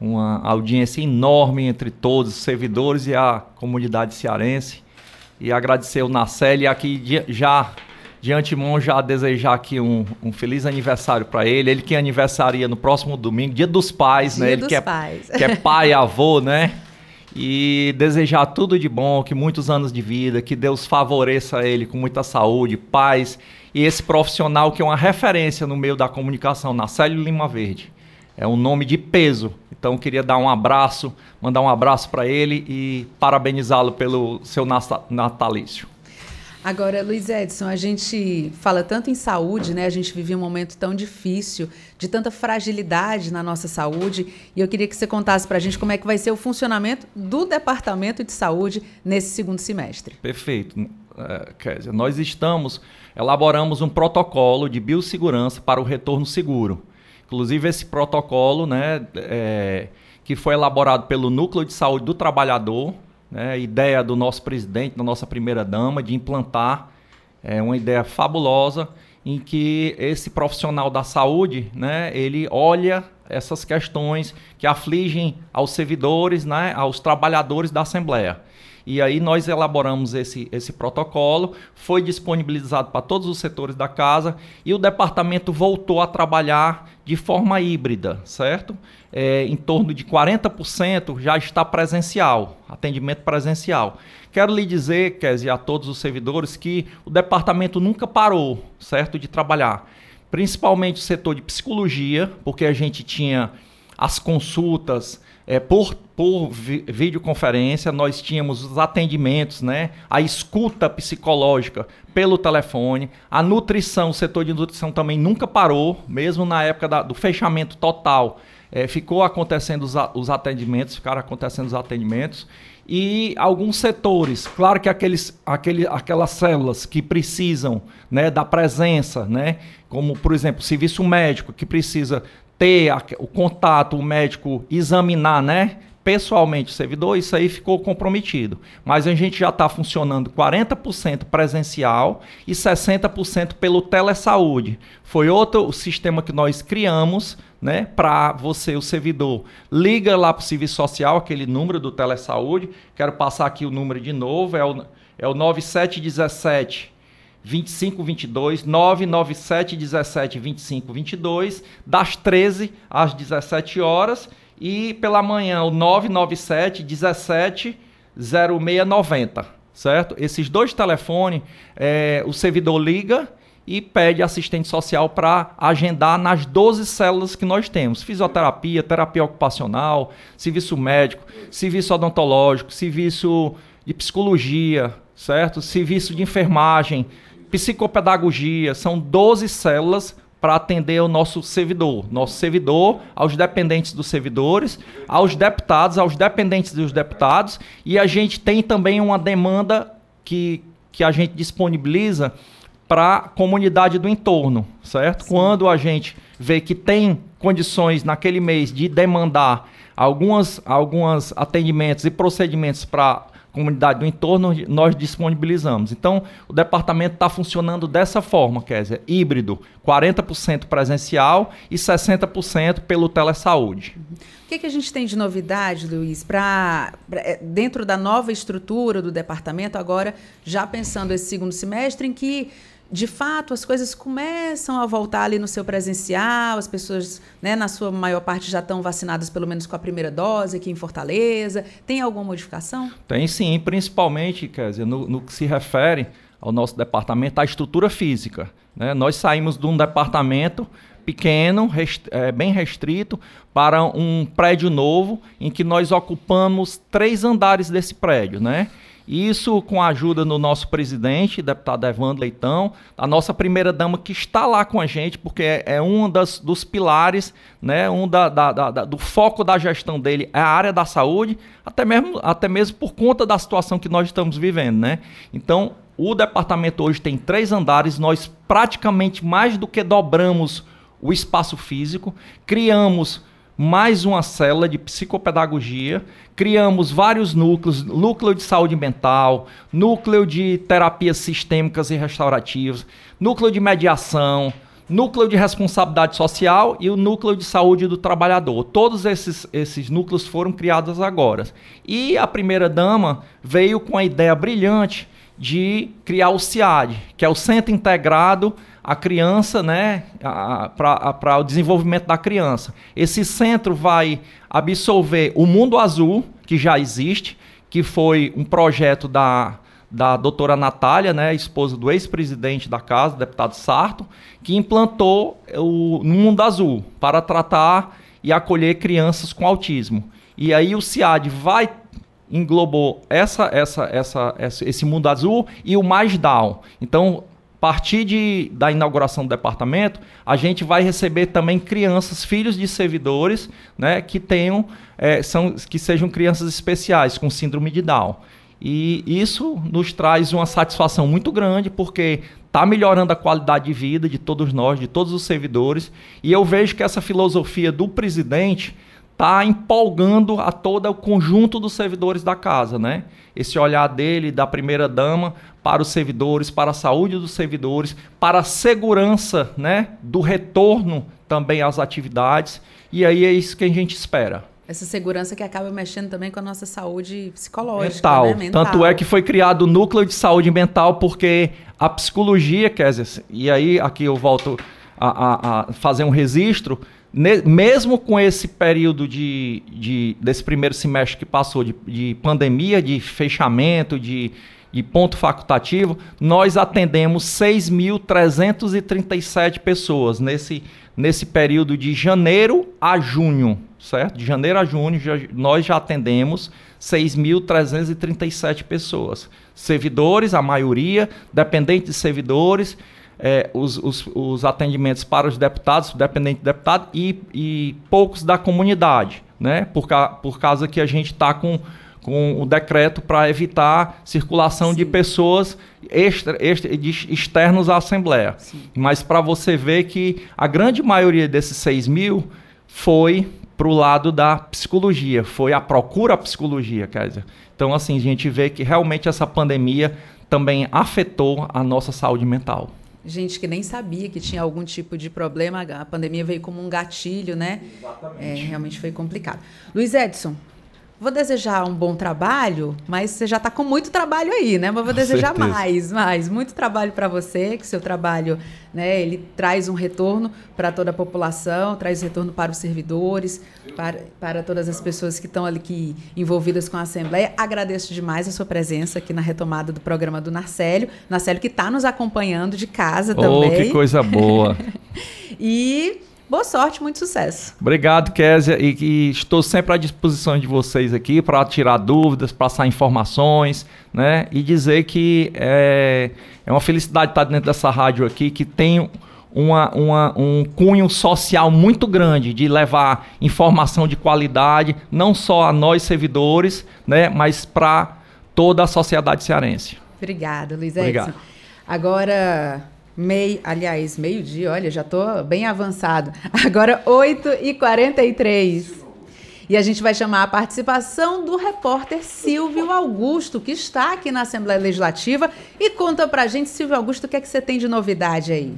S18: uma audiência enorme entre todos os servidores e a comunidade cearense. E agradecer o Nacelle aqui já de antemão já desejar aqui um, um feliz aniversário para ele. Ele que aniversaria no próximo domingo, Dia dos Pais,
S2: Dia
S18: né? Ele
S2: dos
S18: que é,
S2: pais.
S18: que é pai avô, né? E desejar tudo de bom, que muitos anos de vida, que Deus favoreça ele com muita saúde, paz e esse profissional que é uma referência no meio da comunicação, Nacélio Lima Verde. É um nome de peso. Então queria dar um abraço, mandar um abraço para ele e parabenizá-lo pelo seu nata- natalício.
S2: Agora, Luiz Edson, a gente fala tanto em saúde, né? A gente vive um momento tão difícil, de tanta fragilidade na nossa saúde, e eu queria que você contasse para a gente como é que vai ser o funcionamento do Departamento de Saúde nesse segundo semestre.
S18: Perfeito. É, Kézia, nós estamos, elaboramos um protocolo de biossegurança para o retorno seguro. Inclusive, esse protocolo, né, é, que foi elaborado pelo Núcleo de Saúde do Trabalhador, né, ideia do nosso presidente, da nossa primeira-dama, de implantar é, uma ideia fabulosa em que esse profissional da saúde, né, ele olha essas questões que afligem aos servidores, né, aos trabalhadores da Assembleia. E aí nós elaboramos esse, esse protocolo, foi disponibilizado para todos os setores da casa e o departamento voltou a trabalhar de forma híbrida, certo? É, em torno de 40% já está presencial, atendimento presencial. Quero lhe dizer, Kézia, a todos os servidores, que o departamento nunca parou, certo, de trabalhar. Principalmente o setor de psicologia, porque a gente tinha as consultas é, por, por vi videoconferência, nós tínhamos os atendimentos, né? a escuta psicológica pelo telefone, a nutrição, o setor de nutrição também nunca parou, mesmo na época da, do fechamento total. É, ficou acontecendo os, os atendimentos, ficaram acontecendo os atendimentos e alguns setores, claro que aqueles, aquele, aquelas células que precisam né, da presença, né, como por exemplo serviço médico que precisa ter a, o contato, o médico examinar, né? Pessoalmente o servidor, isso aí ficou comprometido. Mas a gente já está funcionando 40% presencial e 60% pelo telesaúde. Foi outro sistema que nós criamos, né? Para você, o servidor, liga lá para o serviço social, aquele número do telesaúde. Quero passar aqui o número de novo, é o, é o 9717 2522 997 17 25 22 das 13 às 17 horas e pela manhã o 997 17 0690, certo? Esses dois telefones, é, o servidor liga e pede assistente social para agendar nas 12 células que nós temos: fisioterapia, terapia ocupacional, serviço médico, serviço odontológico, serviço de psicologia, certo? Serviço de enfermagem, psicopedagogia, são 12 células para atender o nosso servidor, nosso servidor, aos dependentes dos servidores, aos deputados, aos dependentes dos deputados, e a gente tem também uma demanda que, que a gente disponibiliza para a comunidade do entorno, certo? Sim. Quando a gente vê que tem condições naquele mês de demandar algumas, algumas atendimentos e procedimentos para comunidade do entorno, nós disponibilizamos. Então, o departamento está funcionando dessa forma, dizer, híbrido, 40% presencial e 60% pelo telesaúde.
S2: O que, que, a gente tem de novidade, Luiz, para é, dentro da nova estrutura do departamento, agora já pensando esse segundo semestre, em que de fato as coisas começam a voltar ali no seu presencial, as pessoas, né, na sua maior parte, já estão vacinadas pelo menos com a primeira dose aqui em Fortaleza. Tem alguma modificação?
S18: Tem sim, principalmente, quer dizer, no, no que se refere ao nosso departamento, à estrutura física. Né? Nós saímos de um departamento pequeno, é, bem restrito, para um prédio novo, em que nós ocupamos três andares desse prédio, né? Isso com a ajuda do nosso presidente, deputado Evandro Leitão, a nossa primeira dama que está lá com a gente, porque é, é um das, dos pilares, né, um da, da, da, do foco da gestão dele é a área da saúde, até mesmo, até mesmo por conta da situação que nós estamos vivendo. Né? Então, o departamento hoje tem três andares, nós praticamente mais do que dobramos o espaço físico, criamos mais uma célula de psicopedagogia, criamos vários núcleos, núcleo de saúde mental, núcleo de terapias sistêmicas e restaurativas, núcleo de mediação, núcleo de responsabilidade social e o núcleo de saúde do trabalhador. Todos esses, esses núcleos foram criados agora. E a primeira dama veio com a ideia brilhante de criar o CIAD, que é o Centro Integrado a criança, né, para o desenvolvimento da criança. Esse centro vai absorver o Mundo Azul, que já existe, que foi um projeto da, da doutora Natália, né, esposa do ex-presidente da casa, deputado Sarto, que implantou o Mundo Azul para tratar e acolher crianças com autismo. E aí o CIAD vai englobou essa, essa, essa, esse mundo azul e o mais down. Então partir de, da inauguração do departamento, a gente vai receber também crianças, filhos de servidores, né, que tenham, é, são, que sejam crianças especiais com síndrome de Down. E isso nos traz uma satisfação muito grande, porque está melhorando a qualidade de vida de todos nós, de todos os servidores. E eu vejo que essa filosofia do presidente está empolgando a todo o conjunto dos servidores da casa, né? Esse olhar dele, da primeira dama, para os servidores, para a saúde dos servidores, para a segurança, né? Do retorno também às atividades. E aí é isso que a gente espera.
S2: Essa segurança que acaba mexendo também com a nossa saúde psicológica,
S18: mental.
S2: Né? mental.
S18: Tanto é que foi criado o núcleo de saúde mental, porque a psicologia, quer dizer, e aí aqui eu volto a, a, a fazer um registro, mesmo com esse período de, de, desse primeiro semestre que passou de, de pandemia, de fechamento, de, de ponto facultativo, nós atendemos 6.337 pessoas nesse, nesse período de janeiro a junho, certo? De janeiro a junho, já, nós já atendemos 6.337 pessoas. Servidores, a maioria, dependentes de servidores, é, os, os, os, atendimentos para os deputados, dependente do deputado, e, e poucos da comunidade, né? Por, ca, por causa que a gente está com, com o decreto para evitar circulação Sim. de pessoas extra, extra, externos à Assembleia. Sim. Mas para você ver que a grande maioria desses 6 mil foi para o lado da psicologia, foi a procura a psicologia, quer dizer. Então, assim, a gente vê que realmente essa pandemia também afetou a nossa saúde mental
S2: gente que nem sabia que tinha algum tipo de problema, a pandemia veio como um gatilho, né?
S18: Exatamente.
S2: É, realmente foi complicado. Luiz Edson, Vou desejar um bom trabalho, mas você já está com muito trabalho aí, né? Mas vou desejar certeza. mais, mais, muito trabalho para você, que seu trabalho, né, ele traz um retorno para toda a população, traz retorno para os servidores, para, para todas as pessoas que estão ali que, envolvidas com a Assembleia. Agradeço demais a sua presença aqui na retomada do programa do Narcélio. Narcélio que está nos acompanhando de casa
S18: oh,
S2: também.
S18: Oh, que coisa boa!
S2: e Boa sorte, muito sucesso.
S18: Obrigado, Késia, e, e estou sempre à disposição de vocês aqui para tirar dúvidas, passar informações, né? E dizer que é, é uma felicidade estar dentro dessa rádio aqui, que tem uma, uma, um cunho social muito grande de levar informação de qualidade, não só a nós servidores, né? Mas para toda a sociedade cearense.
S2: Obrigada, Luiz Edson. Obrigado. Agora, Meio, aliás, meio-dia, olha, já estou bem avançado. Agora, 8h43. E a gente vai chamar a participação do repórter Silvio Augusto, que está aqui na Assembleia Legislativa. E conta pra gente, Silvio Augusto, o que é que você tem de novidade aí?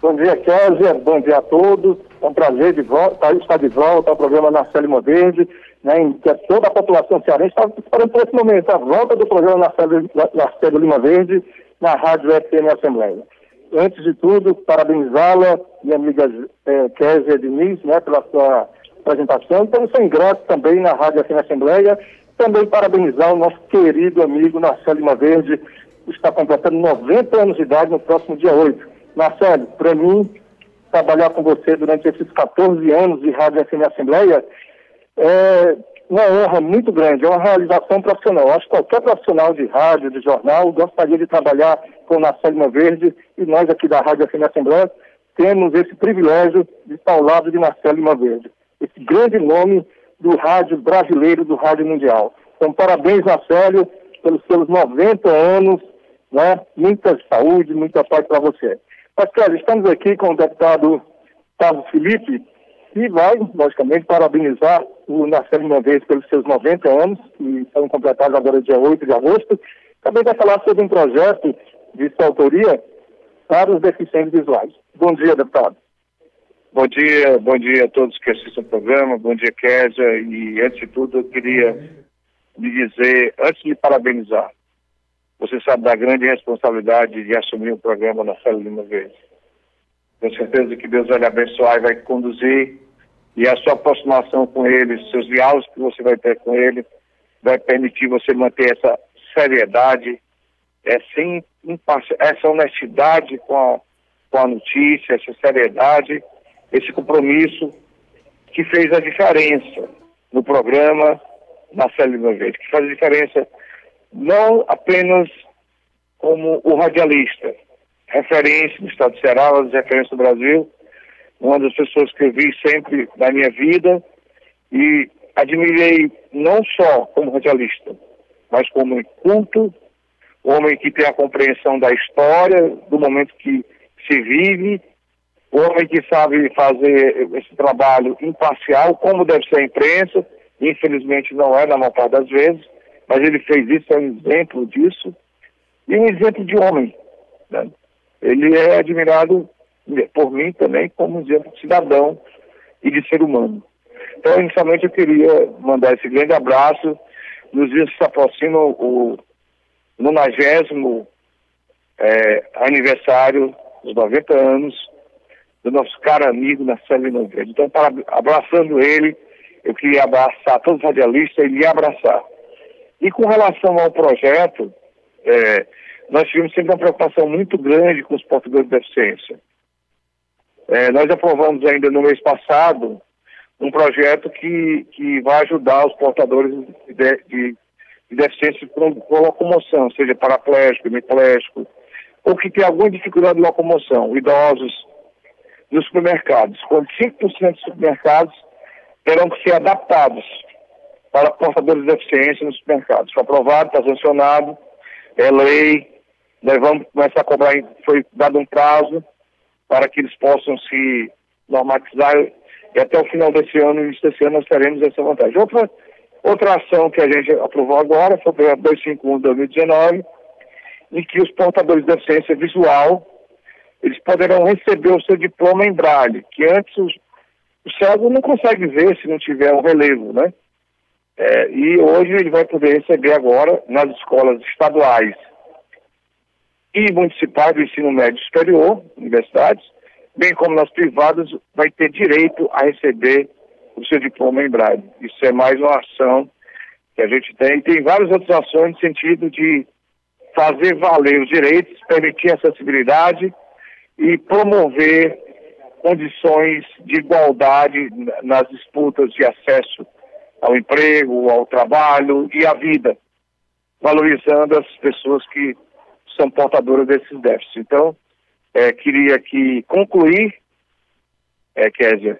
S19: Bom dia, Kézia. Bom dia a todos. É um prazer de volta, estar de volta ao programa Narcélio Lima Verde, né, em que toda a população cearense está esperando por esse momento, a volta do programa Narcélio Lima Verde na Rádio FM Assembleia. Antes de tudo, parabenizá-la, minha amiga é, Kézia Diniz, né, pela sua apresentação, então sou ingrato também na Rádio FM Assembleia, também parabenizar o nosso querido amigo Narcélio Lima Verde, que está completando 90 anos de idade no próximo dia 8. Marcelo, para mim, trabalhar com você durante esses 14 anos de Rádio FM Assembleia é uma honra muito grande, é uma realização profissional. Acho que qualquer profissional de rádio, de jornal, gostaria de trabalhar com Marcelo Verde e nós aqui da Rádio FM Assembleia temos esse privilégio de estar ao lado de Marcelo Lima Verde, esse grande nome do rádio brasileiro, do rádio mundial. Então, parabéns, Marcelo, pelos seus 90 anos, né? muita saúde, muita paz para você. Pascal, estamos aqui com o deputado Carlos Felipe, que vai, logicamente, parabenizar o Marcelo uma vez pelos seus 90 anos, que foram completados agora dia 8 de agosto. Também vai falar sobre um projeto de sua autoria para os deficientes visuais. Bom dia, deputado.
S20: Bom dia, bom dia a todos que assistem o programa, bom dia, Kézia, e antes de tudo eu queria lhe dizer, antes de parabenizar, você sabe da grande responsabilidade de assumir o programa na Célula Lima Verde. Tenho certeza que Deus vai lhe abençoar e vai te e a sua aproximação com ele, seus diálogos que você vai ter com ele, vai permitir você manter essa seriedade, essa, honestidade com a, com a notícia, essa seriedade, esse compromisso que fez a diferença no programa na Célula Verde, que faz a diferença não apenas como o radialista, referência no estado de Ceará, referências do Brasil, uma das pessoas que eu vi sempre na minha vida e admirei não só como radialista, mas como culto, homem que tem a compreensão da história, do momento que se vive, homem que sabe fazer esse trabalho imparcial, como deve ser a imprensa, infelizmente não é na maior parte das vezes, mas ele fez isso, é um exemplo disso, e um exemplo de homem. Né? Ele é admirado por mim também como exemplo de cidadão e de ser humano. Então, inicialmente, eu queria mandar esse grande abraço. Nos dias que se aproxima o 90 é, aniversário dos 90 anos do nosso caro amigo Marcelo Verde. Então, para, abraçando ele, eu queria abraçar todos os radialistas e lhe abraçar. E com relação ao projeto, é, nós tivemos sempre uma preocupação muito grande com os portadores de deficiência. É, nós aprovamos ainda no mês passado um projeto que, que vai ajudar os portadores de, de, de deficiência com locomoção, seja paraplégico, hemiplégico, ou que tem alguma dificuldade de locomoção, idosos, nos supermercados. Quando 5% dos supermercados terão que ser adaptados para portadores de deficiência nos supermercados. Foi aprovado, está sancionado, é lei, nós vamos começar a cobrar, foi dado um prazo para que eles possam se normatizar e até o final desse ano, início desse ano, nós teremos essa vantagem. Outra, outra ação que a gente aprovou agora foi o projeto 251 de 2019, em que os portadores de deficiência visual, eles poderão receber o seu diploma em braille, que antes os, o cego não consegue ver se não tiver um relevo, né? É, e hoje ele vai poder receber agora nas escolas estaduais e municipais do ensino médio superior, universidades, bem como nas privadas, vai ter direito a receber o seu diploma em braille. Isso é mais uma ação que a gente tem. Tem várias outras ações no sentido de fazer valer os direitos, permitir acessibilidade e promover condições de igualdade nas disputas de acesso ao emprego, ao trabalho e à vida, valorizando as pessoas que são portadoras desses déficits. Então, é, queria aqui concluir, é, Kézia,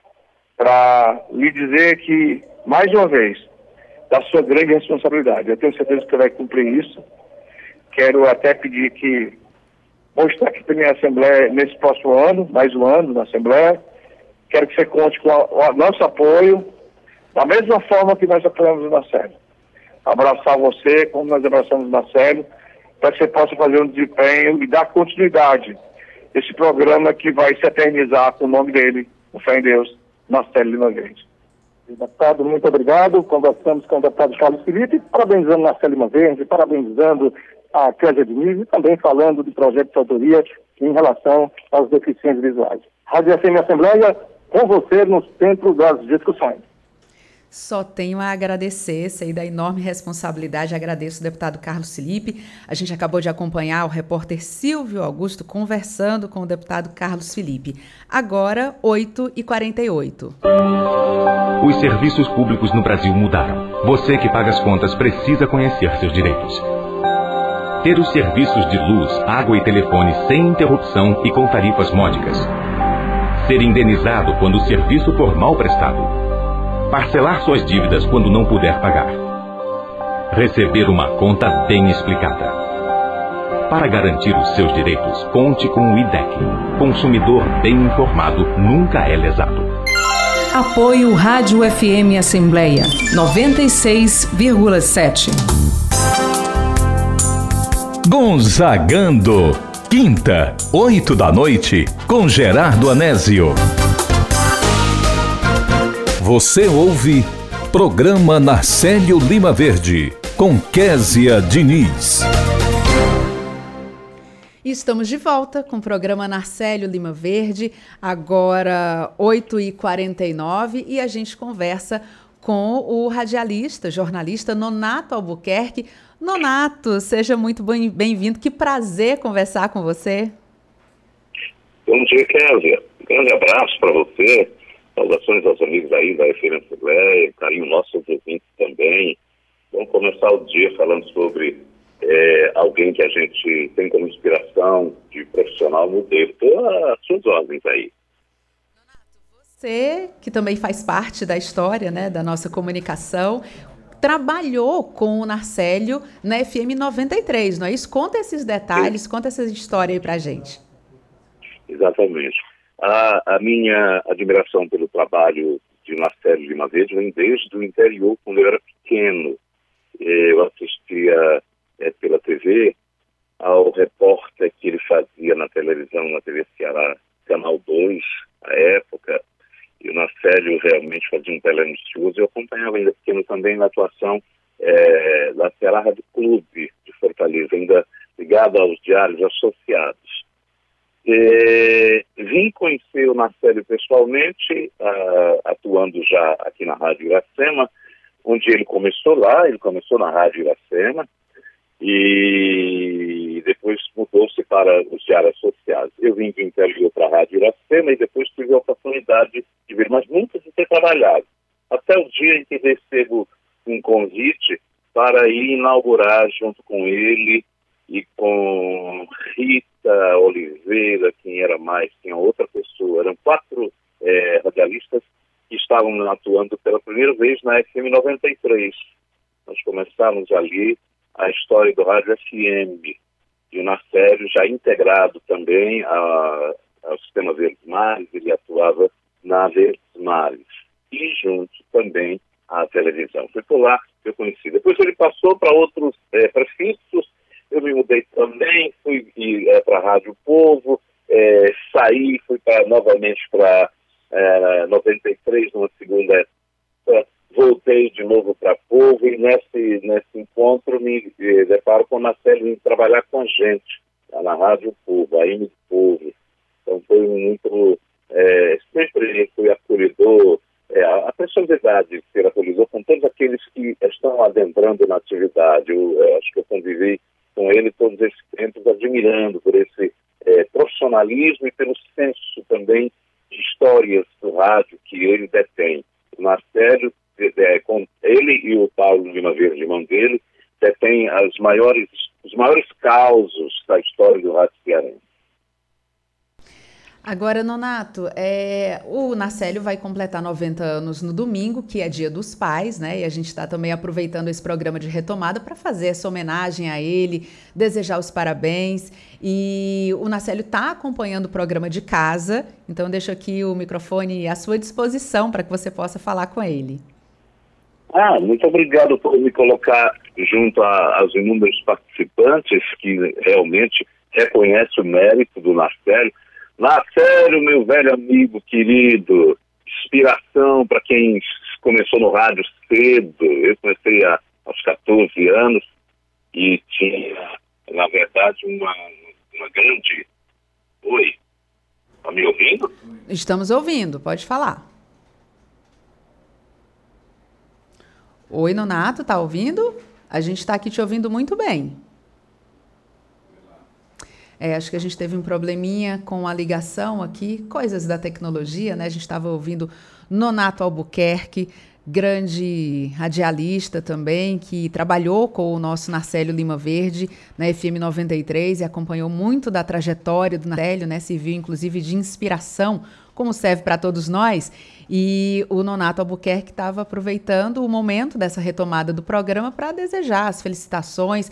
S20: para lhe dizer que, mais uma vez, da sua grande responsabilidade. Eu tenho certeza que você vai cumprir isso. Quero até pedir que vou estar aqui também na Assembleia nesse próximo ano, mais um ano na Assembleia. Quero que você conte com o nosso apoio Da mesma forma que nós apoiamos o Marcelo. Abraçar você, como nós abraçamos o Marcelo, para que você possa fazer um desempenho e dar continuidade esse programa que vai se eternizar com o nome dele, o Fé em Deus, Marcelo Lima Verde.
S19: Deputado, muito obrigado. Conversamos com o deputado Carlos Felipe, parabenizando Marcelo Lima Verde, parabenizando a Clésia Diniz e também falando do projeto de autoria em relação aos deficientes visuais. Rádio FM Assembleia, com você no centro das discussões.
S2: Só tenho a agradecer, sei da enorme responsabilidade, agradeço o deputado Carlos Felipe. A gente acabou de acompanhar o repórter Silvio Augusto conversando com o deputado Carlos Felipe. Agora, 8h48.
S21: Os serviços públicos no Brasil mudaram. Você que paga as contas precisa conhecer seus direitos. Ter os serviços de luz, água e telefone sem interrupção e com tarifas módicas. Ser indenizado quando o serviço for mal prestado parcelar suas dívidas quando não puder pagar. Receber uma conta bem explicada. Para garantir os seus direitos, conte com o IDEC. Consumidor bem informado nunca é lesado.
S7: Apoio Rádio FM Assembleia 96,7.
S1: Gonzagando. Quinta, 8 da noite, com Gerardo Anésio. Você ouve Programa Narcélio Lima Verde, com Késia Diniz.
S2: Estamos de volta com o programa Narcélio Lima Verde, agora 8h49, e a gente conversa com o radialista, jornalista Nonato Albuquerque. Nonato, seja muito bem-vindo, que prazer conversar com você.
S22: Bom dia, Késia. Um grande abraço para você Saudações aos amigos aí da FM Assembleia, carinho nosso aos ouvintes também. Vamos começar o dia falando sobre é, alguém que a gente tem como inspiração de profissional modelo. Estou às suas ordens aí.
S2: Você, que também faz parte da história né, da nossa comunicação, trabalhou com o Narcélio na FM 93, não é isso? Conta esses detalhes, Sim. conta essa história aí pra gente.
S22: Exatamente. A, a minha admiração pelo trabalho de Marcelo Lima Verde vem desde o interior, quando eu era pequeno. Eu assistia é, pela TV ao repórter que ele fazia na televisão, na TV Ceará, Canal 2, à época, e o Marcelo realmente fazia um telenoticioso. Eu acompanhava ainda pequeno também na atuação é, da Ceará Rádio Clube de Fortaleza, ainda ligado aos diários associados. É, vim conhecer o Marcelo pessoalmente, uh, atuando já aqui na Rádio Iracema, onde ele começou lá, ele começou na Rádio Iracema e depois mudou-se para os diários associados. Eu vim do interior para a Rádio Iracema e depois tive a oportunidade de vir, mas nunca de ter trabalhado. Até o dia em que recebo um convite para ir inaugurar junto com ele e com Rita Oliveira, quem era mais, tinha outra pessoa, eram quatro é, radialistas que estavam atuando pela primeira vez na FM 93. Nós começamos ali a história do Rádio FM, e o Narcélio já integrado também a, ao Sistema Verdes Mares, ele atuava na Verdes Mares, e junto também à televisão. Foi por lá que eu conheci. Depois ele passou para outros é, prefixos, eu me mudei também, fui é, para a Rádio Povo, é, saí, fui pra, novamente para é, 93, numa segunda época, voltei de novo para Povo e nesse, nesse encontro me eh, deparo com o Marcelo em trabalhar com a gente, lá na Rádio Povo, a M Povo. Então foi muito, é, sempre fui acolhedor, é, a personalidade de ser acolhedor com todos aqueles que estão adentrando na atividade. Eu, eu acho que eu convivi com ele todos esses tempos, admirando por esse é, profissionalismo e pelo senso também de histórias do rádio que ele detém. O Marcelo, é, é, com ele e o Paulo Lima Verde, irmão dele, detém as maiores, os maiores causos da história do rádio cearense.
S2: Agora, Nonato, é, o Narcélio vai completar 90 anos no domingo, que é Dia dos Pais, né? E a gente está também aproveitando esse programa de retomada para fazer essa homenagem a ele, desejar os parabéns. E o Narcélio está acompanhando o programa de casa, então deixo aqui o microfone à sua disposição para que você possa falar com ele.
S22: Ah, muito obrigado por me colocar junto às inúmeros participantes que realmente reconhecem o mérito do Narcélio. Narcélio, meu velho amigo querido, inspiração para quem começou no rádio cedo. Eu comecei a, aos 14 anos e tinha, na verdade, uma, uma grande. Oi, está me ouvindo?
S2: Estamos ouvindo, pode falar. Oi, Nonato, tá ouvindo? A gente está aqui te ouvindo muito bem. É, acho que a gente teve um probleminha com a ligação aqui, coisas da tecnologia, né? A gente estava ouvindo Nonato Albuquerque, grande radialista também, que trabalhou com o nosso Narcélio Lima Verde na FM 93 e acompanhou muito da trajetória do Narcélio, né? Serviu inclusive de inspiração, como serve para todos nós. E o Nonato Albuquerque estava aproveitando o momento dessa retomada do programa para desejar as felicitações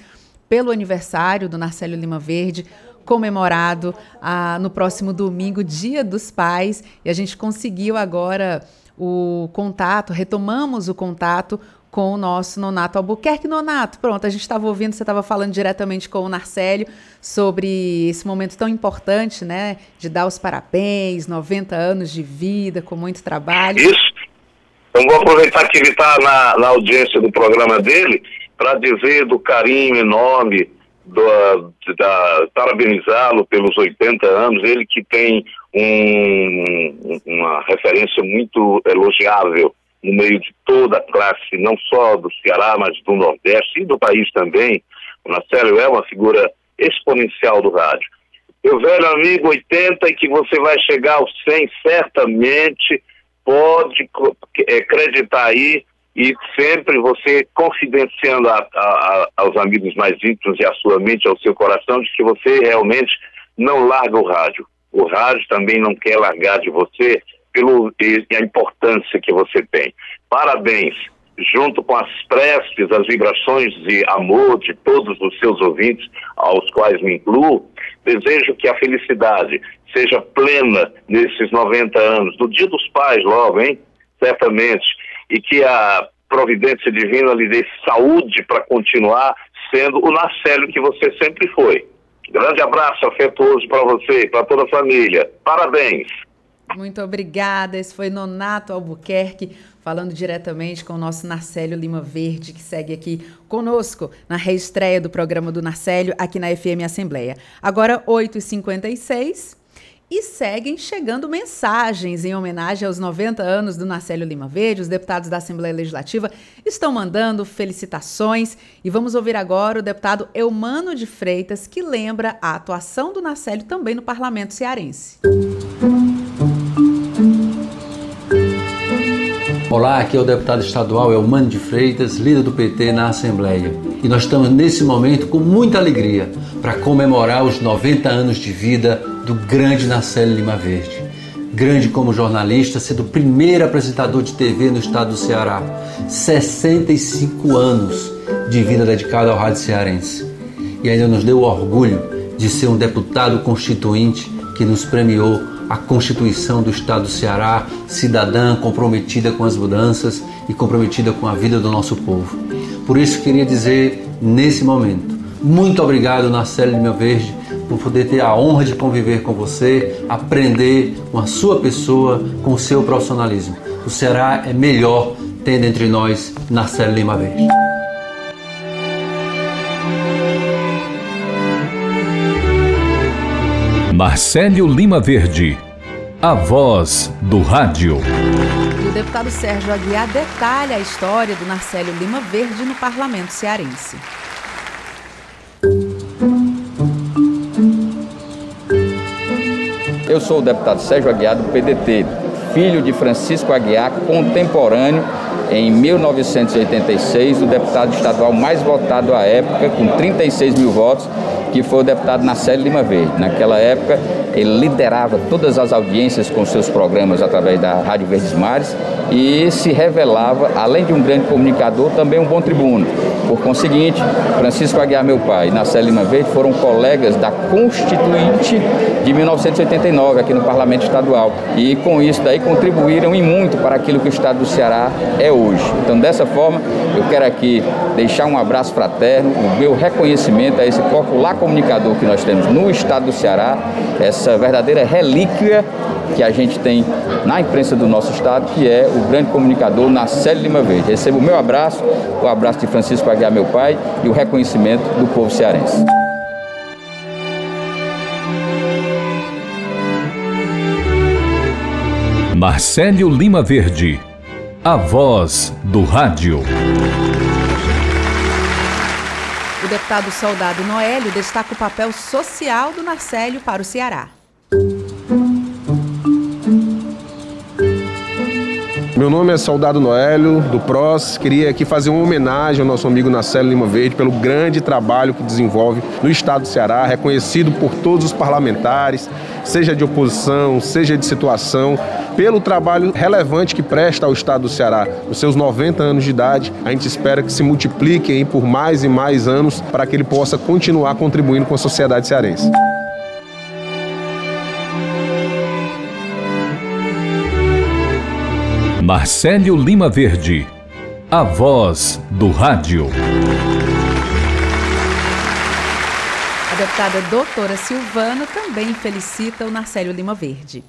S2: pelo aniversário do Narcélio Lima Verde, comemorado ah, no próximo domingo, Dia dos Pais, e a gente conseguiu agora o contato, retomamos o contato com o nosso Nonato Albuquerque. Nonato, pronto, a gente estava ouvindo, você estava falando diretamente com o Narcélio sobre esse momento tão importante, né, de dar os parabéns, 90 anos de vida, com muito trabalho.
S22: Isso. Então vou aproveitar que ele está na, na audiência do programa dele para dizer do carinho enorme, do, da, parabenizá-lo pelos 80 anos, ele que tem um, uma referência muito elogiável no meio de toda a classe, não só do Ceará, mas do Nordeste e do país também. O Nacélio é uma figura exponencial do rádio. Meu velho amigo, 80 e que você vai chegar aos 100, certamente pode é, acreditar aí e sempre você confidenciando a, a, aos amigos mais íntimos e à sua mente, ao seu coração, de que você realmente não larga o rádio. O rádio também não quer largar de você pelo e a importância que você tem. Parabéns, junto com as preces, as vibrações de amor de todos os seus ouvintes, aos quais me incluo, desejo que a felicidade seja plena nesses 90 anos, do Dia dos Pais logo, hein? Certamente e que a providência divina lhe dê saúde para continuar sendo o Nacélio que você sempre foi. Grande abraço afetuoso para você para toda a família. Parabéns.
S2: Muito obrigada. Esse foi Nonato Albuquerque falando diretamente com o nosso Narcélio Lima Verde, que segue aqui conosco na reestreia do programa do Narcélio aqui na FM Assembleia. Agora, 8h56. E seguem chegando mensagens em homenagem aos 90 anos do Narcélio Lima Verde. Os deputados da Assembleia Legislativa estão mandando felicitações. E vamos ouvir agora o deputado Eumano de Freitas, que lembra a atuação do Narcélio também no parlamento cearense.
S23: Olá, aqui é o deputado estadual Eumano de Freitas, líder do PT na Assembleia. E nós estamos nesse momento com muita alegria para comemorar os 90 anos de vida do grande Nacelle Lima Verde. Grande como jornalista, sendo o primeiro apresentador de TV no estado do Ceará. 65 anos de vida dedicada ao rádio cearense. E ainda nos deu o orgulho de ser um deputado constituinte que nos premiou a Constituição do Estado do Ceará, cidadã comprometida com as mudanças e comprometida com a vida do nosso povo. Por isso queria dizer nesse momento, muito obrigado Nacelle Lima Verde por poder ter a honra de conviver com você, aprender com a sua pessoa, com o seu profissionalismo. O Ceará é melhor tendo entre nós Narcélio Lima Verde.
S1: Marcelo Lima Verde, a voz do rádio.
S2: E o deputado Sérgio Aguiar detalha a história do Narcélio Lima Verde no parlamento cearense.
S24: Eu sou o deputado Sérgio Aguiar do PDT, filho de Francisco Aguiar, contemporâneo em 1986, o deputado estadual mais votado à época, com 36 mil votos, que foi o deputado Nacélio Lima Verde. Naquela época, ele liderava todas as audiências com seus programas através da Rádio Verdes Mares e se revelava, além de um grande comunicador, também um bom tribuno. Por conseguinte, Francisco Aguiar, meu pai, e Nacélio Lima Verde foram colegas da Constituinte de 1989 aqui no Parlamento Estadual e com isso daí contribuíram e muito para aquilo que o Estado do Ceará é hoje. Então, dessa forma, eu quero aqui deixar um abraço fraterno, o meu reconhecimento a esse popular comunicador que nós temos no Estado do Ceará, essa verdadeira relíquia que a gente tem na imprensa do nosso estado, que é o grande comunicador Nacélio Lima Verde. Recebo o meu abraço, o abraço de Francisco Aguiar, meu pai, e o reconhecimento do povo cearense.
S1: Marcelo Lima Verde, a voz do rádio.
S2: Deputado soldado Noélio destaca o papel social do Narcélio para o Ceará.
S25: Meu nome é Soldado Noélio, do PROS. Queria aqui fazer uma homenagem ao nosso amigo Nacélio Lima Verde pelo grande trabalho que desenvolve no estado do Ceará, reconhecido por todos os parlamentares, seja de oposição, seja de situação, pelo trabalho relevante que presta ao estado do Ceará. Nos seus 90 anos de idade, a gente espera que se multiplique por mais e mais anos para que ele possa continuar contribuindo com a sociedade cearense.
S1: Marcelo Lima Verde, a voz do rádio.
S2: A deputada doutora Silvana também felicita o Narcélio Lima Verde.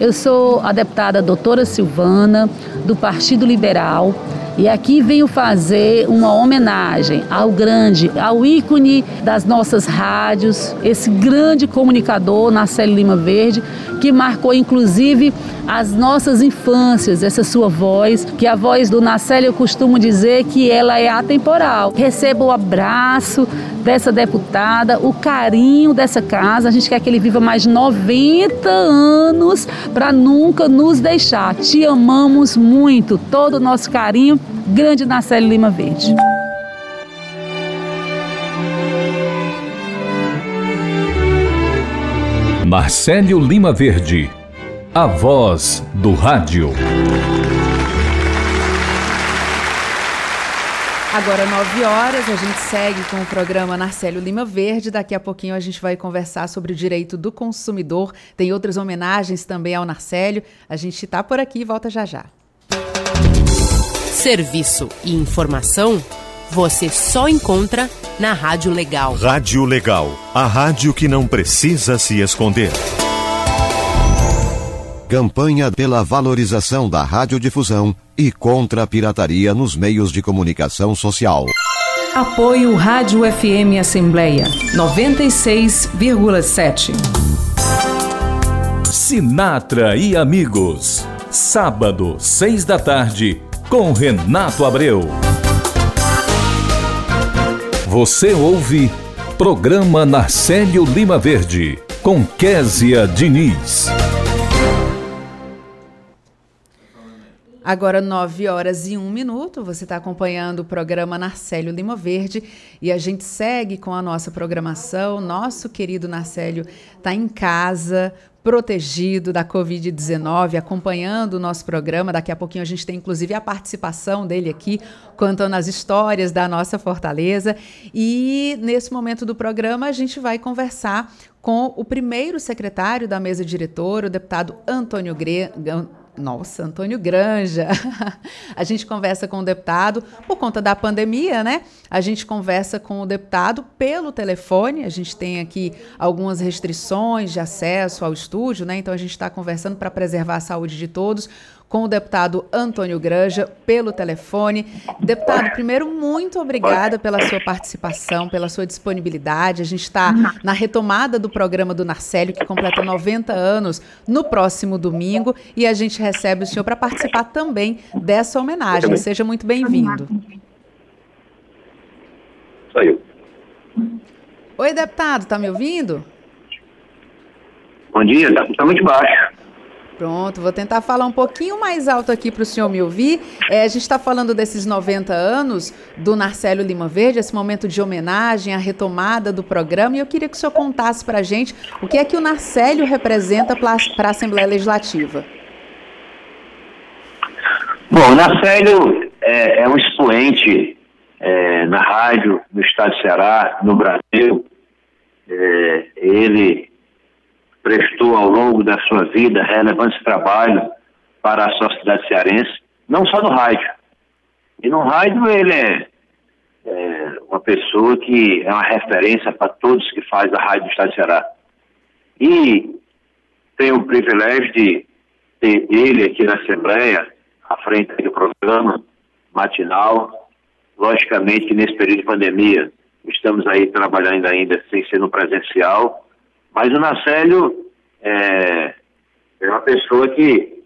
S26: Eu sou a deputada doutora Silvana, do Partido Liberal, e aqui venho fazer uma homenagem ao grande, ao ícone das nossas rádios, esse grande comunicador, Narcélio Lima Verde, que marcou inclusive as nossas infâncias, essa sua voz, que a voz do Narcélio eu costumo dizer que ela é atemporal. Receba o abraço dessa deputada, o carinho dessa casa. A gente quer que ele viva mais 90 anos para nunca nos deixar. Te amamos muito, todo o nosso carinho. Grande Narcélio Lima Verde.
S1: Marcelo Lima Verde, a voz do rádio.
S2: Agora, 9 horas, a gente segue com o programa Narcélio Lima Verde. Daqui a pouquinho a gente vai conversar sobre o direito do consumidor. Tem outras homenagens também ao Narcélio. A gente está por aqui e volta já já.
S27: Serviço e informação você só encontra na Rádio Legal.
S28: Rádio Legal, a rádio que não precisa se esconder.
S29: Campanha pela valorização da radiodifusão e contra a pirataria nos meios de comunicação social.
S7: Apoio Rádio FM Assembleia 96,7.
S1: Sinatra e amigos. Sábado, seis da tarde, com Renato Abreu. Você ouve Programa Narcélio Lima Verde, com Késia Diniz.
S2: Agora, 9 horas e 1 minuto, você está acompanhando o programa Narcélio Lima Verde e a gente segue com a nossa programação. Nosso querido Narcélio está em casa, protegido da Covid-19, acompanhando o nosso programa. Daqui a pouquinho a gente tem inclusive a participação dele aqui, contando as histórias da nossa fortaleza. E nesse momento do programa a gente vai conversar com o primeiro secretário da mesa diretora, o deputado Antônio Gre... Nossa, Antônio Granja. a gente conversa com o deputado por conta da pandemia, né? A gente conversa com o deputado pelo telefone. A gente tem aqui algumas restrições de acesso ao estúdio, né? Então a gente está conversando para preservar a saúde de todos com o deputado Antônio Granja pelo telefone. Deputado, primeiro, muito obrigada pela sua participação, pela sua disponibilidade. A gente está na retomada do programa do Narcélio, que completa 90 anos no próximo domingo, e a gente recebe o senhor para participar também dessa homenagem. Seja muito bem-vindo.
S30: Saiu.
S2: Oi, deputado, está me ouvindo?
S30: Bom dia, está tá muito baixo.
S2: Pronto, vou tentar falar um pouquinho mais alto aqui para o senhor me ouvir. É, a gente está falando desses 90 anos do Narcélio Lima Verde, esse momento de homenagem, a retomada do programa, e eu queria que o senhor contasse para a gente o que é que o Narcélio representa para a Assembleia Legislativa.
S5: Bom, o Narcélio é, é um expoente é, na rádio no estado de Ceará, no Brasil. É, ele prestou ao longo da sua vida relevante trabalho para a sociedade cearense, não só no rádio. E no rádio ele é, é uma pessoa que é uma referência para todos que faz a rádio do Estado de Ceará. E tenho o privilégio de ter ele aqui na Assembleia, à frente do programa matinal, logicamente nesse período de pandemia, estamos aí trabalhando ainda sem ser no presencial, mas o Nacélio é, é uma pessoa que,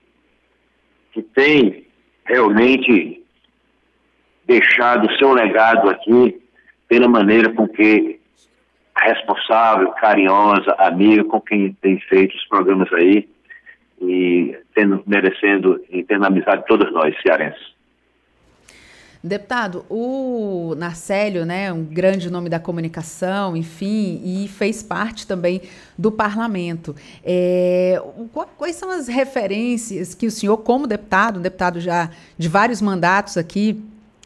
S5: que tem realmente deixado seu legado aqui pela maneira com que responsável, carinhosa, amiga com quem tem feito os programas aí e tendo, merecendo e tendo amizade de todos nós cearenses.
S2: Deputado, o Narcélio, né, um grande nome da comunicação, enfim, e fez parte também do parlamento. É, quais são as referências que o senhor, como deputado, um deputado já de vários mandatos aqui,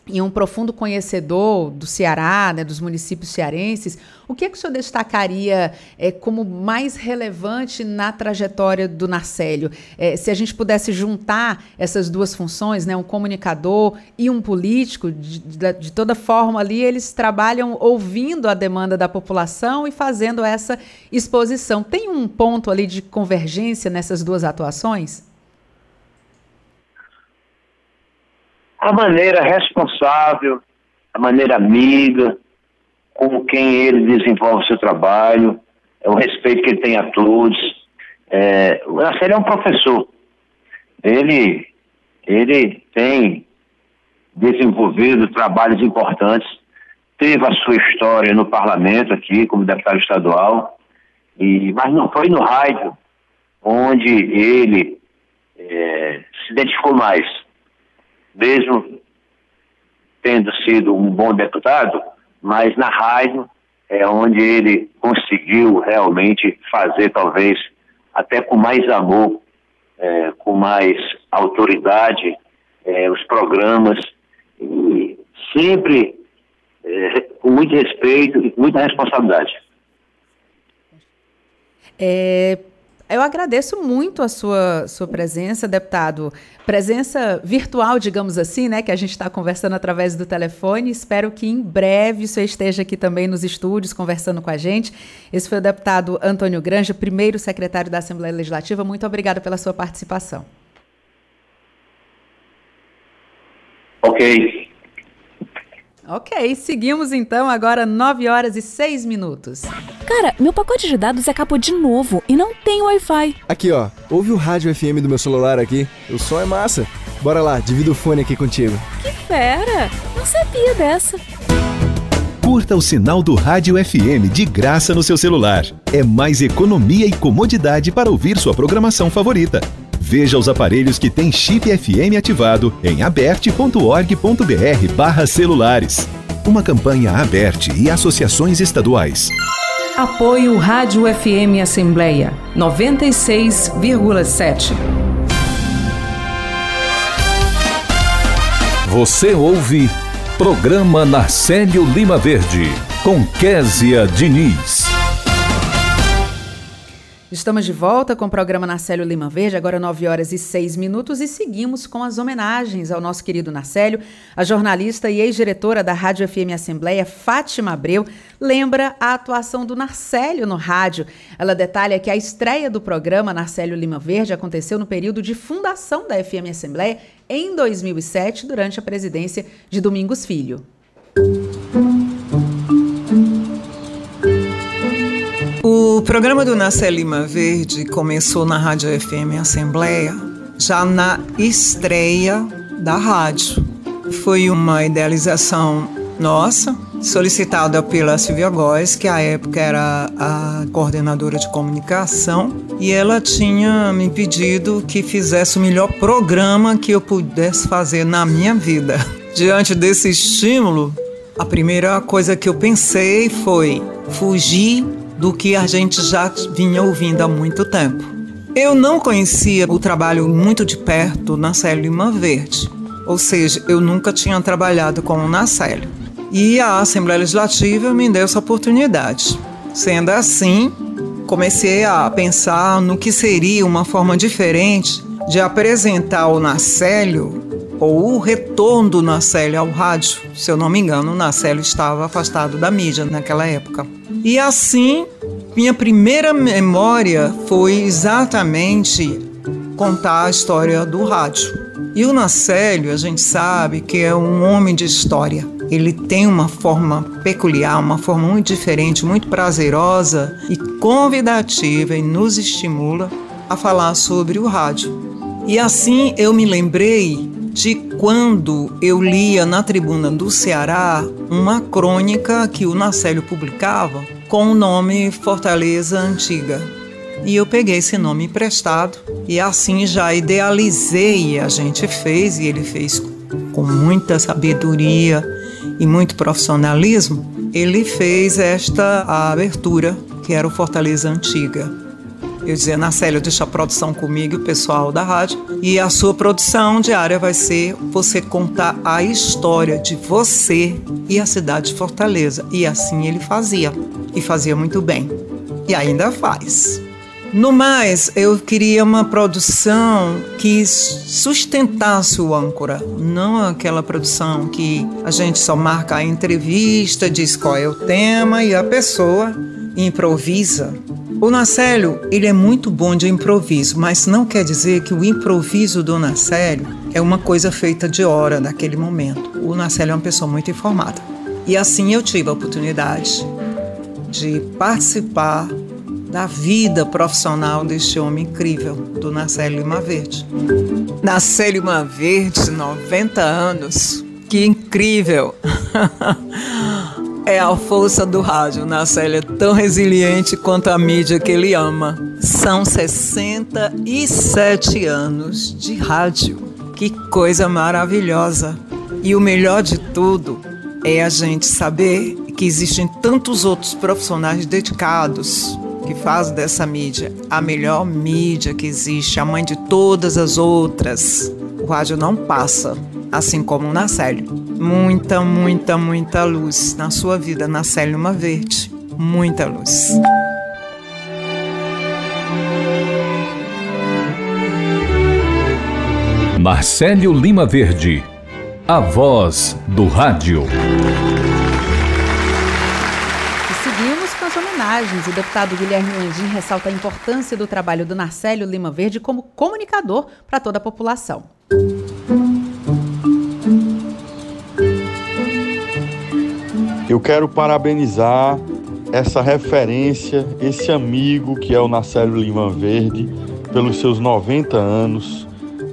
S2: e um profundo conhecedor do Ceará, né, dos municípios cearenses, o que, é que o senhor destacaria é, como mais relevante na trajetória do Narcélio? É, se a gente pudesse juntar essas duas funções, né, um comunicador e um político, de, de, de toda forma ali, eles trabalham ouvindo a demanda da população e fazendo essa exposição. Tem um ponto ali de convergência nessas duas atuações?
S5: A maneira responsável, a maneira amiga, com quem ele desenvolve o seu trabalho, é o respeito que ele tem a todos. É, o Marcelo é um professor. Ele, ele tem desenvolvido trabalhos importantes, teve a sua história no parlamento aqui, como deputado estadual, e, mas não foi no rádio onde ele é, se identificou mais mesmo tendo sido um bom deputado, mas na rádio é onde ele conseguiu realmente fazer, talvez, até com mais amor, é, com mais autoridade, é, os programas, e sempre é, com muito respeito e muita responsabilidade.
S2: É, eu agradeço muito a sua, sua presença, deputado. Presença virtual, digamos assim, né? Que a gente está conversando através do telefone. Espero que em breve o senhor esteja aqui também nos estúdios conversando com a gente. Esse foi o deputado Antônio Granja, primeiro secretário da Assembleia Legislativa. Muito obrigado pela sua participação.
S5: Ok.
S2: Ok, seguimos então agora 9 horas e 6 minutos.
S31: Cara, meu pacote de dados acabou de novo e não tem Wi-Fi.
S32: Aqui ó, ouve o rádio FM do meu celular aqui. O som é massa. Bora lá, divido o fone aqui contigo.
S31: Que fera! Não sabia dessa.
S33: Curta o sinal do Rádio FM de graça no seu celular. É mais economia e comodidade para ouvir sua programação favorita. Veja os aparelhos que têm chip FM ativado em aberte.org.br barra celulares. Uma campanha aberte e associações estaduais.
S34: Apoio Rádio FM Assembleia 96,7.
S1: Você ouve Programa Narcélio Lima Verde com Késia Diniz.
S2: Estamos de volta com o programa Narcélio Lima Verde, agora 9 horas e 6 minutos, e seguimos com as homenagens ao nosso querido Narcélio. A jornalista e ex-diretora da Rádio FM Assembleia, Fátima Abreu, lembra a atuação do Narcélio no rádio. Ela detalha que a estreia do programa Narcélio Lima Verde aconteceu no período de fundação da FM Assembleia, em 2007, durante a presidência de Domingos Filho.
S35: O programa do Nascer Lima Verde começou na Rádio FM Assembleia já na estreia da rádio. Foi uma idealização nossa, solicitada pela Silvia Góes, que à época era a coordenadora de comunicação, e ela tinha me pedido que fizesse o melhor programa que eu pudesse fazer na minha vida. Diante desse estímulo, a primeira coisa que eu pensei foi fugir do que a gente já vinha ouvindo há muito tempo. Eu não conhecia o trabalho muito de perto na Célio Lima Verde, ou seja, eu nunca tinha trabalhado com o Nacélio. E a Assembleia Legislativa me deu essa oportunidade. Sendo assim, comecei a pensar no que seria uma forma diferente de apresentar o Nacélio ou o retorno do Nacélio ao rádio. Se eu não me engano, o Nacélio estava afastado da mídia naquela época. E assim, minha primeira memória foi exatamente contar a história do rádio. E o Nacélio, a gente sabe que é um homem de história. Ele tem uma forma peculiar, uma forma muito diferente, muito prazerosa e convidativa e nos estimula a falar sobre o rádio. E assim eu me lembrei de quando eu lia na Tribuna do Ceará uma crônica que o Nacélio publicava com o nome Fortaleza Antiga. E eu peguei esse nome emprestado e assim já idealizei, a gente fez e ele fez com muita sabedoria e muito profissionalismo. Ele fez esta abertura que era o Fortaleza Antiga. Eu dizia, Nacélio, deixa a produção comigo, o pessoal da rádio. E a sua produção diária vai ser você contar a história de você e a cidade de Fortaleza. E assim ele fazia. E fazia muito bem. E ainda faz. No mais, eu queria uma produção que sustentasse o âncora, não aquela produção que a gente só marca a entrevista, diz qual é o tema e a pessoa improvisa. O Nacélio, ele é muito bom de improviso, mas não quer dizer que o improviso do Nacélio é uma coisa feita de hora, naquele momento. O Nacélio é uma pessoa muito informada. E assim eu tive a oportunidade de participar da vida profissional deste homem incrível, do Nacélio Lima Verde. Nacélio Lima Verde, 90 anos. Que incrível! é a força do rádio na Célia, tão resiliente quanto a mídia que ele ama. São 67 anos de rádio. Que coisa maravilhosa! E o melhor de tudo é a gente saber que existem tantos outros profissionais dedicados que fazem dessa mídia a melhor mídia que existe, a mãe de todas as outras. O rádio não passa, assim como na Célio muita, muita, muita luz na sua vida, na Célima Verde. Muita luz.
S1: Marcelo Lima Verde, a voz do rádio.
S2: E seguimos com as homenagens. O deputado Guilherme Landim ressalta a importância do trabalho do Narcélio Lima Verde como comunicador para toda a população.
S36: Eu quero parabenizar essa referência, esse amigo que é o Nacélio Lima Verde, pelos seus 90 anos,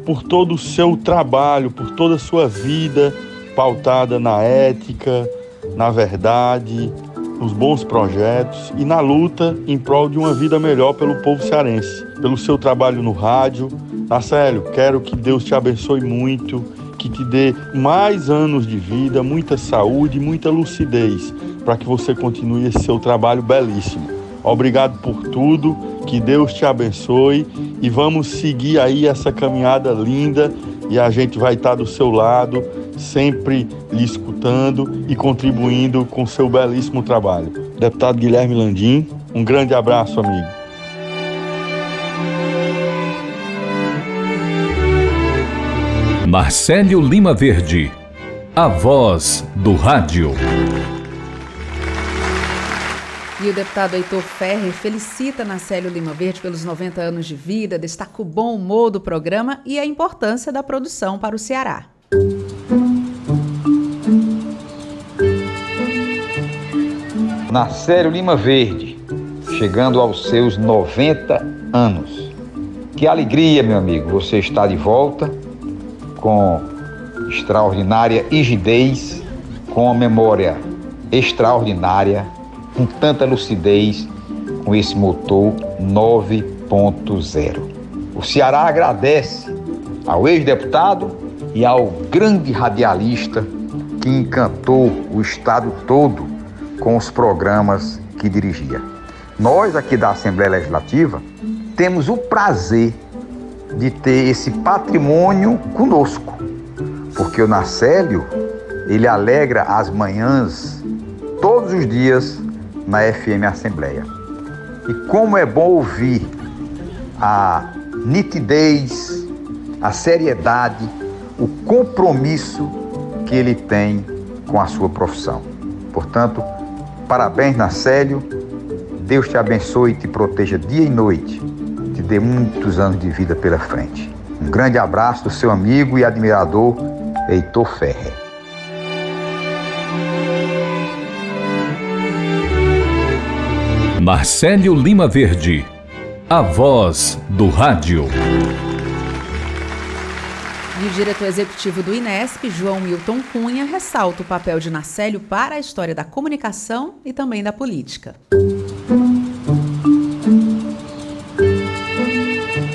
S36: por todo o seu trabalho, por toda a sua vida pautada na ética, na verdade, nos bons projetos e na luta em prol de uma vida melhor pelo povo cearense. Pelo seu trabalho no rádio. Nacélio, quero que Deus te abençoe muito que te dê mais anos de vida, muita saúde, muita lucidez, para que você continue esse seu trabalho belíssimo. Obrigado por tudo, que Deus te abençoe e vamos seguir aí essa caminhada linda e a gente vai estar do seu lado, sempre lhe escutando e contribuindo com seu belíssimo trabalho. Deputado Guilherme Landim, um grande abraço, amigo.
S1: Marcelo Lima Verde, a voz do rádio.
S2: E o deputado Heitor Ferrer felicita Nacélio Lima Verde pelos 90 anos de vida, destaca o bom humor do programa e a importância da produção para o Ceará.
S37: Nacélio Lima Verde, chegando aos seus 90 anos. Que alegria, meu amigo, você está de volta com extraordinária rigidez, com a memória extraordinária, com tanta lucidez, com esse motor 9.0. O Ceará agradece ao ex-deputado e ao grande radialista que encantou o estado todo com os programas que dirigia. Nós aqui da Assembleia Legislativa temos o prazer de ter esse patrimônio conosco, porque o Nacélio ele alegra as manhãs todos os dias na FM Assembleia. E como é bom ouvir a nitidez, a seriedade, o compromisso que ele tem com a sua profissão. Portanto, parabéns, Nacélio. Deus te abençoe e te proteja dia e noite. Dê muitos anos de vida pela frente. Um grande abraço do seu amigo e admirador, Heitor Ferrer.
S1: Marcelo Lima Verde, a voz do rádio.
S2: E o diretor executivo do Inesp, João Milton Cunha, ressalta o papel de Nacélio para a história da comunicação e também da política.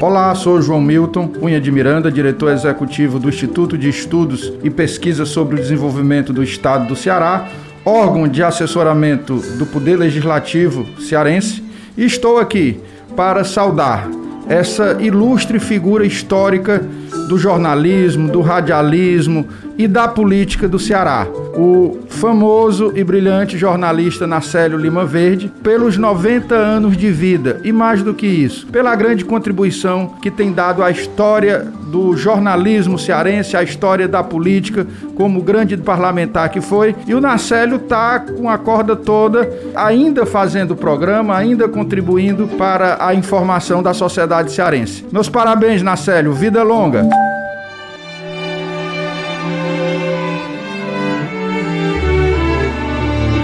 S38: Olá, sou João Milton Cunha de Miranda, diretor executivo do Instituto de Estudos e Pesquisa sobre o Desenvolvimento do Estado do Ceará, órgão de assessoramento do Poder Legislativo cearense, e estou aqui para saudar essa ilustre figura histórica do jornalismo, do radialismo e da política do Ceará. O famoso e brilhante jornalista Nacélio Lima Verde, pelos 90 anos de vida e mais do que isso, pela grande contribuição que tem dado à história do jornalismo cearense, à história da política, como grande parlamentar que foi. E o Nacélio está com a corda toda, ainda fazendo o programa, ainda contribuindo para a informação da sociedade cearense. Meus parabéns, Nacélio, vida longa.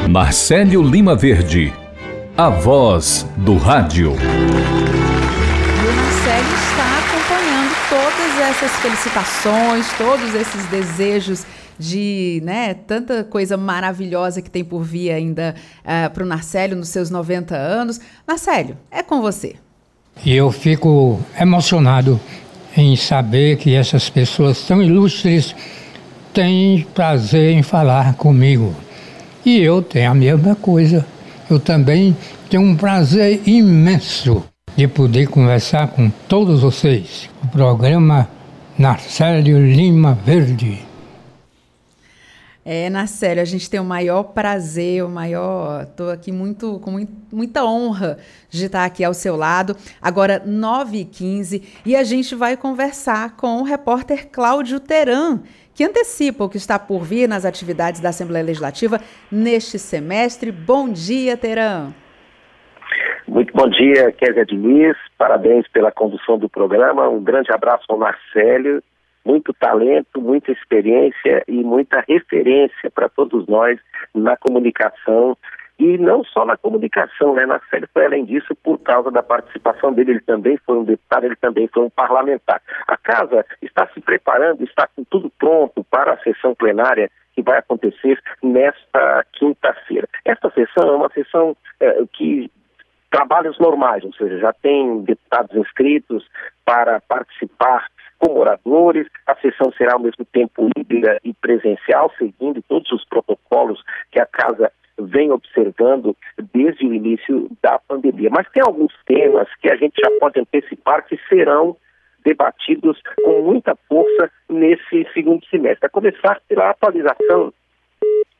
S1: Marcelo Lima Verde, a voz do rádio.
S2: E o Marcelo está acompanhando todas essas felicitações, todos esses desejos de né, tanta coisa maravilhosa que tem por vir ainda uh, para o Narcélio nos seus 90 anos. Marcelo, é com você.
S39: E eu fico emocionado em saber que essas pessoas tão ilustres têm prazer em falar comigo. E eu tenho a mesma coisa. Eu também tenho um prazer imenso de poder conversar com todos vocês. O programa Narcélio Lima Verde.
S2: É, Narcélio, a gente tem o maior prazer, o maior. Estou aqui muito, com muito, muita honra de estar aqui ao seu lado. Agora, 9h15, e a gente vai conversar com o repórter Cláudio Teran, que antecipa o que está por vir nas atividades da Assembleia Legislativa neste semestre. Bom dia, Teran.
S40: Muito bom dia, Kézia Diniz. Parabéns pela condução do programa. Um grande abraço ao Marcelo. Muito talento, muita experiência e muita referência para todos nós na comunicação e não só na comunicação, né? Na série foi além disso por causa da participação dele. Ele também foi um deputado, ele também foi um parlamentar. A casa está se preparando, está com tudo pronto para a sessão plenária que vai acontecer nesta quinta-feira. Esta sessão é uma sessão é, que trabalhos normais, ou seja, já tem deputados inscritos para participar como oradores, a sessão será ao mesmo tempo híbrida e presencial, seguindo todos os protocolos que a casa vem observando desde o início da pandemia. Mas tem alguns temas que a gente já pode antecipar que serão debatidos com muita força nesse segundo semestre. A começar pela atualização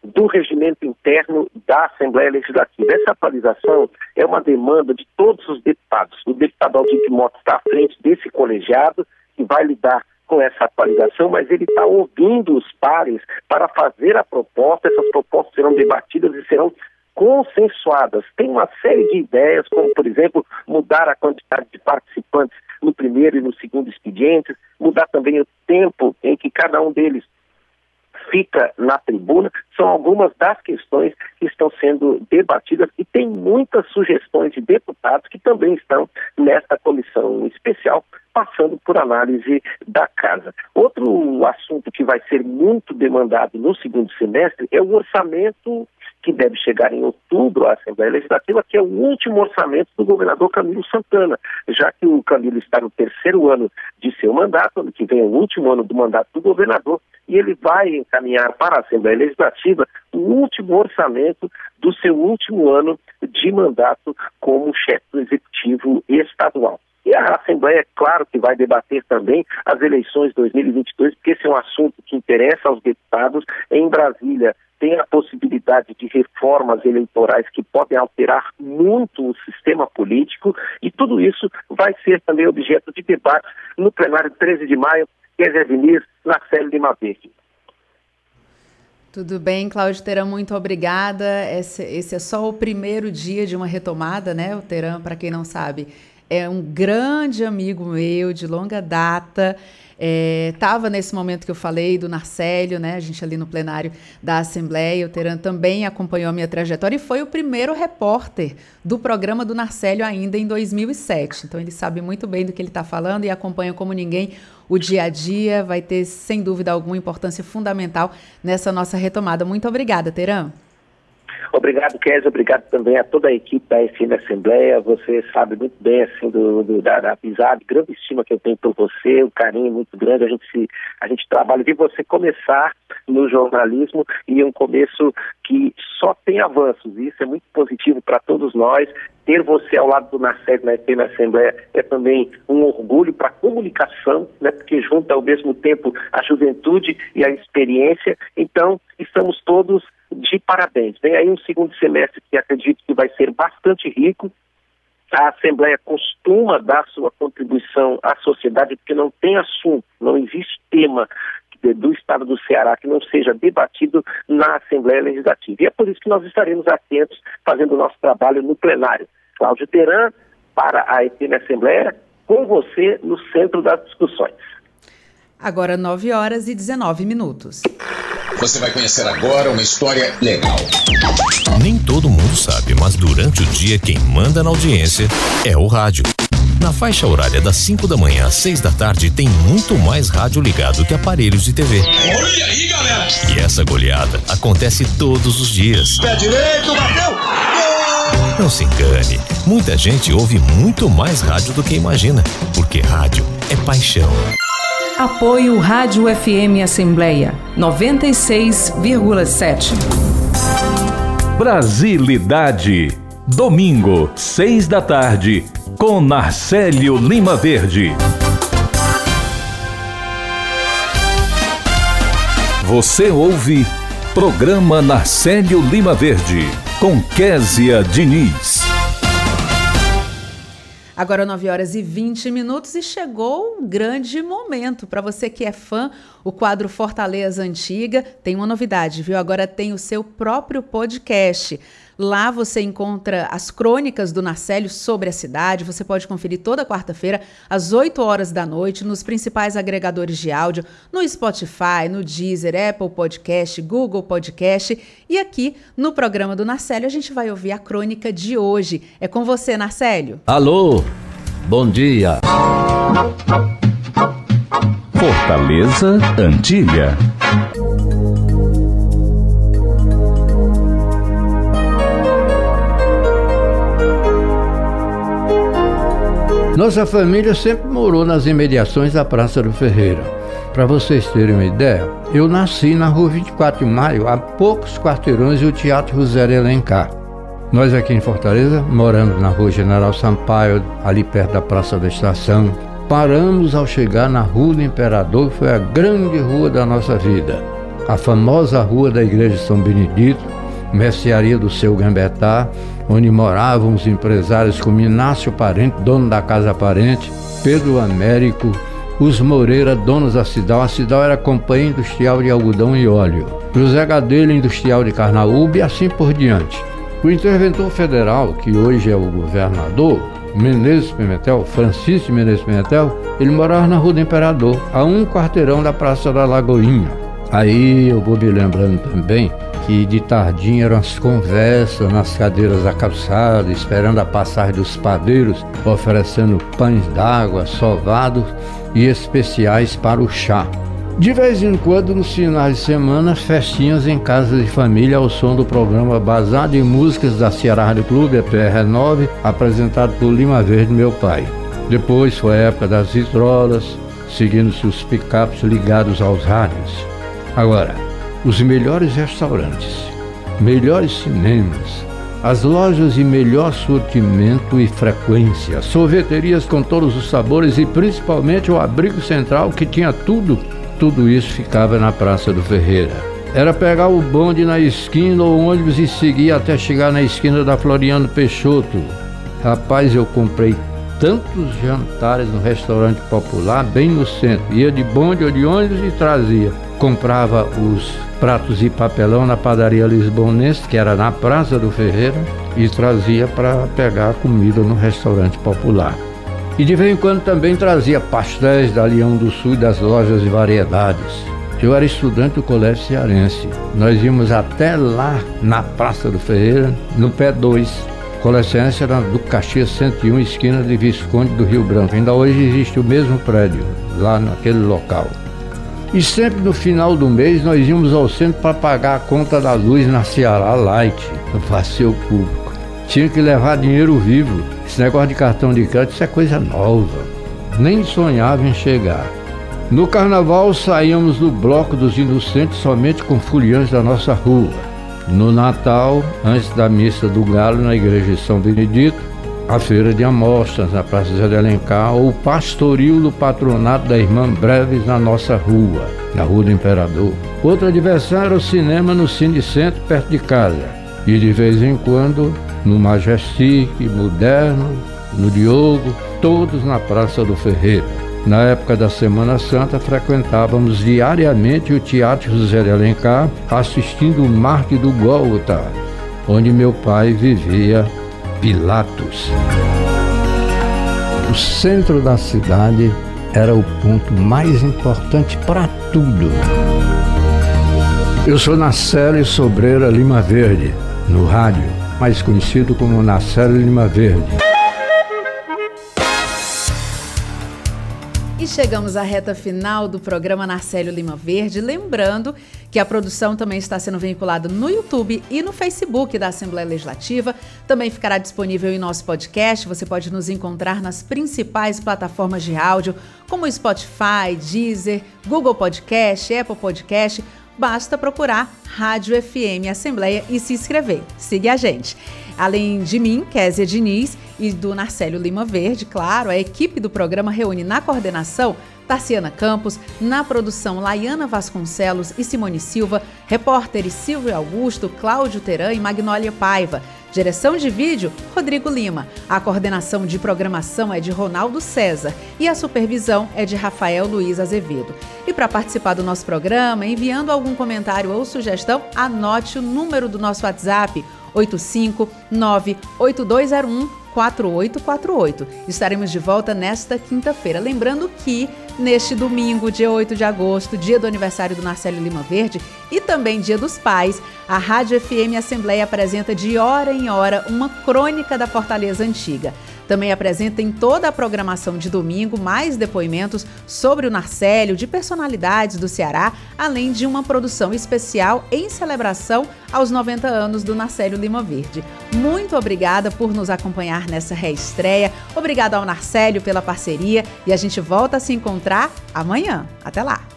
S40: do regimento interno da Assembleia Legislativa. Essa atualização é uma demanda de todos os deputados. O deputado Aldir de Motta está à frente desse colegiado que vai lidar com essa atualização, mas ele está ouvindo os pares para fazer a proposta. Essas propostas serão debatidas e serão consensuadas. Tem uma série de ideias, como, por exemplo, mudar a quantidade de participantes no primeiro e no segundo expediente, mudar também o tempo em que cada um deles fica na tribuna, são algumas das questões que estão sendo debatidas e tem muitas sugestões de deputados que também estão nesta comissão especial passando por análise da casa. Outro assunto que vai ser muito demandado no segundo semestre é o orçamento que deve chegar em outubro à Assembleia Legislativa, que é o último orçamento do governador Camilo Santana, já que o Camilo está no terceiro ano de seu mandato, ano que vem é o último ano do mandato do governador, e ele vai encaminhar para a Assembleia Legislativa o último orçamento do seu último ano de mandato como chefe do Executivo Estadual. E a Assembleia, é claro que vai debater também as eleições 2022, porque esse é um assunto que interessa aos deputados. Em Brasília, tem a possibilidade de reformas eleitorais que podem alterar muito o sistema político, e tudo isso vai ser também objeto de debate no plenário de 13 de maio, Kézia Diniz, na série de Verde.
S2: Tudo bem, Cláudio Teran, muito obrigada. Esse, esse, é só o primeiro dia de uma retomada, né? O Teran, para quem não sabe, é um grande amigo meu de longa data. Estava é, nesse momento que eu falei do Narcélio, né? A gente ali no plenário da Assembleia. O Teran também acompanhou a minha trajetória e foi o primeiro repórter do programa do Narcélio ainda em 2007. Então ele sabe muito bem do que ele está falando e acompanha como ninguém o dia a dia. Vai ter, sem dúvida alguma, importância fundamental nessa nossa retomada. Muito obrigada, Teran.
S40: Obrigado, Kézia. Obrigado também a toda a equipe da FM Assembleia. Você sabe muito bem assim, do, do da, amizade, grande estima que eu tenho por você, o um carinho muito grande. A gente, se, a gente trabalha de você começar no jornalismo e um começo que só tem avanços. Isso é muito positivo para todos nós. Ter você ao lado do Narcés na FM Assembleia é também um orgulho para a comunicação, né, porque junta ao mesmo tempo a juventude e a experiência. Então, estamos todos de parabéns. Vem aí um segundo semestre que acredito que vai ser bastante rico. A Assembleia costuma dar sua contribuição à sociedade porque não tem assunto, não existe tema do Estado do Ceará que não seja debatido na Assembleia Legislativa. E é por isso que nós estaremos atentos fazendo o nosso trabalho no plenário. Cláudio Teran, para a EPM Assembleia, com você no centro das discussões.
S2: Agora 9 horas e 19 minutos.
S41: Você vai conhecer agora uma história legal.
S28: Nem todo mundo sabe, mas durante o dia quem manda na audiência é o rádio. Na faixa horária das 5 da manhã às 6 da tarde tem muito mais rádio ligado que aparelhos de TV.
S41: Olha aí, galera!
S28: E essa goleada acontece todos os dias.
S41: Pé direito, bateu!
S28: Não se engane, muita gente ouve muito mais rádio do que imagina, porque rádio é paixão.
S7: Apoio Rádio FM Assembleia 96,7.
S1: Brasilidade. Domingo, seis da tarde, com Narcélio Lima Verde. Você ouve Programa Narcélio Lima Verde, com Késia Diniz.
S2: Agora 9 horas e 20 minutos e chegou um grande momento para você que é fã, o quadro Fortaleza Antiga tem uma novidade, viu? Agora tem o seu próprio podcast. Lá você encontra as crônicas do Narcélio sobre a cidade. Você pode conferir toda quarta-feira, às 8 horas da noite, nos principais agregadores de áudio, no Spotify, no Deezer, Apple Podcast, Google Podcast. E aqui no programa do Narcélio a gente vai ouvir a crônica de hoje. É com você, Narcélio.
S42: Alô, bom dia.
S1: Fortaleza Antiga.
S42: Nossa família sempre morou nas imediações da Praça do Ferreira. Para vocês terem uma ideia, eu nasci na rua 24 de Maio, a poucos quarteirões do Teatro José Alencar. Nós aqui em Fortaleza moramos na rua General Sampaio, ali perto da Praça da Estação. Paramos ao chegar na Rua do Imperador, foi a grande rua da nossa vida. A famosa rua da Igreja de São Benedito, mercearia do seu Gambetá, onde moravam os empresários como Inácio Parente, dono da Casa Parente, Pedro Américo, os Moreira, donos da Cidal. A Cidal era companhia industrial de algodão e óleo. José Gadelha, industrial de Carnaúba e assim por diante. O interventor federal, que hoje é o governador, Menezes Pimentel, Francisco Menezes Pimentel, ele morava na Rua do Imperador, a um quarteirão da Praça da Lagoinha. Aí eu vou me lembrando também que de tardinha eram as conversas nas cadeiras da calçada, esperando a passagem dos padeiros, oferecendo pães d'água, sovados e especiais para o chá. De vez em quando, nos finais de semana, festinhas em casas de família ao som do programa Bazar de Músicas da Ceará Rádio Clube, PR9, apresentado por Lima Verde, meu pai. Depois foi a época das vitrolas, seguindo-se os picapes ligados aos rádios. Agora, os melhores restaurantes, melhores cinemas, as lojas de melhor sortimento e frequência, sorveterias com todos os sabores e principalmente o abrigo central que tinha tudo tudo isso ficava na Praça do Ferreira. Era pegar o bonde na esquina ou ônibus e seguir até chegar na esquina da Floriano Peixoto. Rapaz, eu comprei tantos jantares no restaurante popular, bem no centro. Ia de bonde ou de ônibus e trazia. Comprava os pratos de papelão na padaria lisbonense, que era na Praça do Ferreira, e trazia para pegar comida no restaurante popular. E de vez em quando também trazia pastéis da Leão do Sul e das lojas de variedades. Eu era estudante do Colégio Cearense. Nós íamos até lá na Praça do Ferreira, no pé 2. Cearense era do Caxias 101, esquina de Visconde do Rio Branco. Ainda hoje existe o mesmo prédio, lá naquele local. E sempre no final do mês nós íamos ao centro para pagar a conta da luz na Ceará Light, no passeio público. Tinha que levar dinheiro vivo. Esse negócio de cartão de crédito é coisa nova. Nem sonhava em chegar. No carnaval saíamos do bloco dos inocentes somente com foliões da nossa rua. No Natal, antes da missa do Galo na igreja de São Benedito, a feira de amostras na Praça Zé de Alencar ou o pastoril do patronato da Irmã Breves na nossa rua, na Rua do Imperador. Outra diversão era o cinema no Cine Centro, perto de casa. E de vez em quando no Majestic, Moderno, no Diogo, todos na Praça do Ferreira. Na época da Semana Santa, frequentávamos diariamente o Teatro José de Alencar, assistindo o Marte do Gólgota, onde meu pai vivia Pilatos. O centro da cidade era o ponto mais importante para tudo. Eu sou Nacélio Sobreira Lima Verde, no rádio mais conhecido como Nacélio Lima Verde.
S2: E chegamos à reta final do programa Narcélio Lima Verde, lembrando que a produção também está sendo veiculada no YouTube e no Facebook da Assembleia Legislativa. Também ficará disponível em nosso podcast. Você pode nos encontrar nas principais plataformas de áudio, como Spotify, Deezer, Google Podcast, Apple Podcast basta procurar Rádio FM Assembleia e se inscrever. Siga a gente. Além de mim, Késia Diniz e do Narcélio Lima Verde, claro, a equipe do programa reúne na coordenação Tarciana Campos, na produção Laiana Vasconcelos e Simone Silva, repórteres Silvio Augusto, Cláudio Teran e Magnólia Paiva. Direção de vídeo, Rodrigo Lima. A coordenação de programação é de Ronaldo César e a supervisão é de Rafael Luiz Azevedo. E para participar do nosso programa, enviando algum comentário ou sugestão, anote o número do nosso WhatsApp 8598201 4848. Estaremos de volta nesta quinta-feira. Lembrando que neste domingo, dia 8 de agosto, dia do aniversário do Marcelo Lima Verde e também dia dos pais, a Rádio FM Assembleia apresenta de hora em hora uma crônica da Fortaleza Antiga. Também apresenta em toda a programação de domingo mais depoimentos sobre o Narcélio, de personalidades do Ceará, além de uma produção especial em celebração aos 90 anos do Narcélio Lima Verde. Muito obrigada por nos acompanhar nessa reestreia. Obrigada ao Narcélio pela parceria e a gente volta a se encontrar amanhã. Até lá!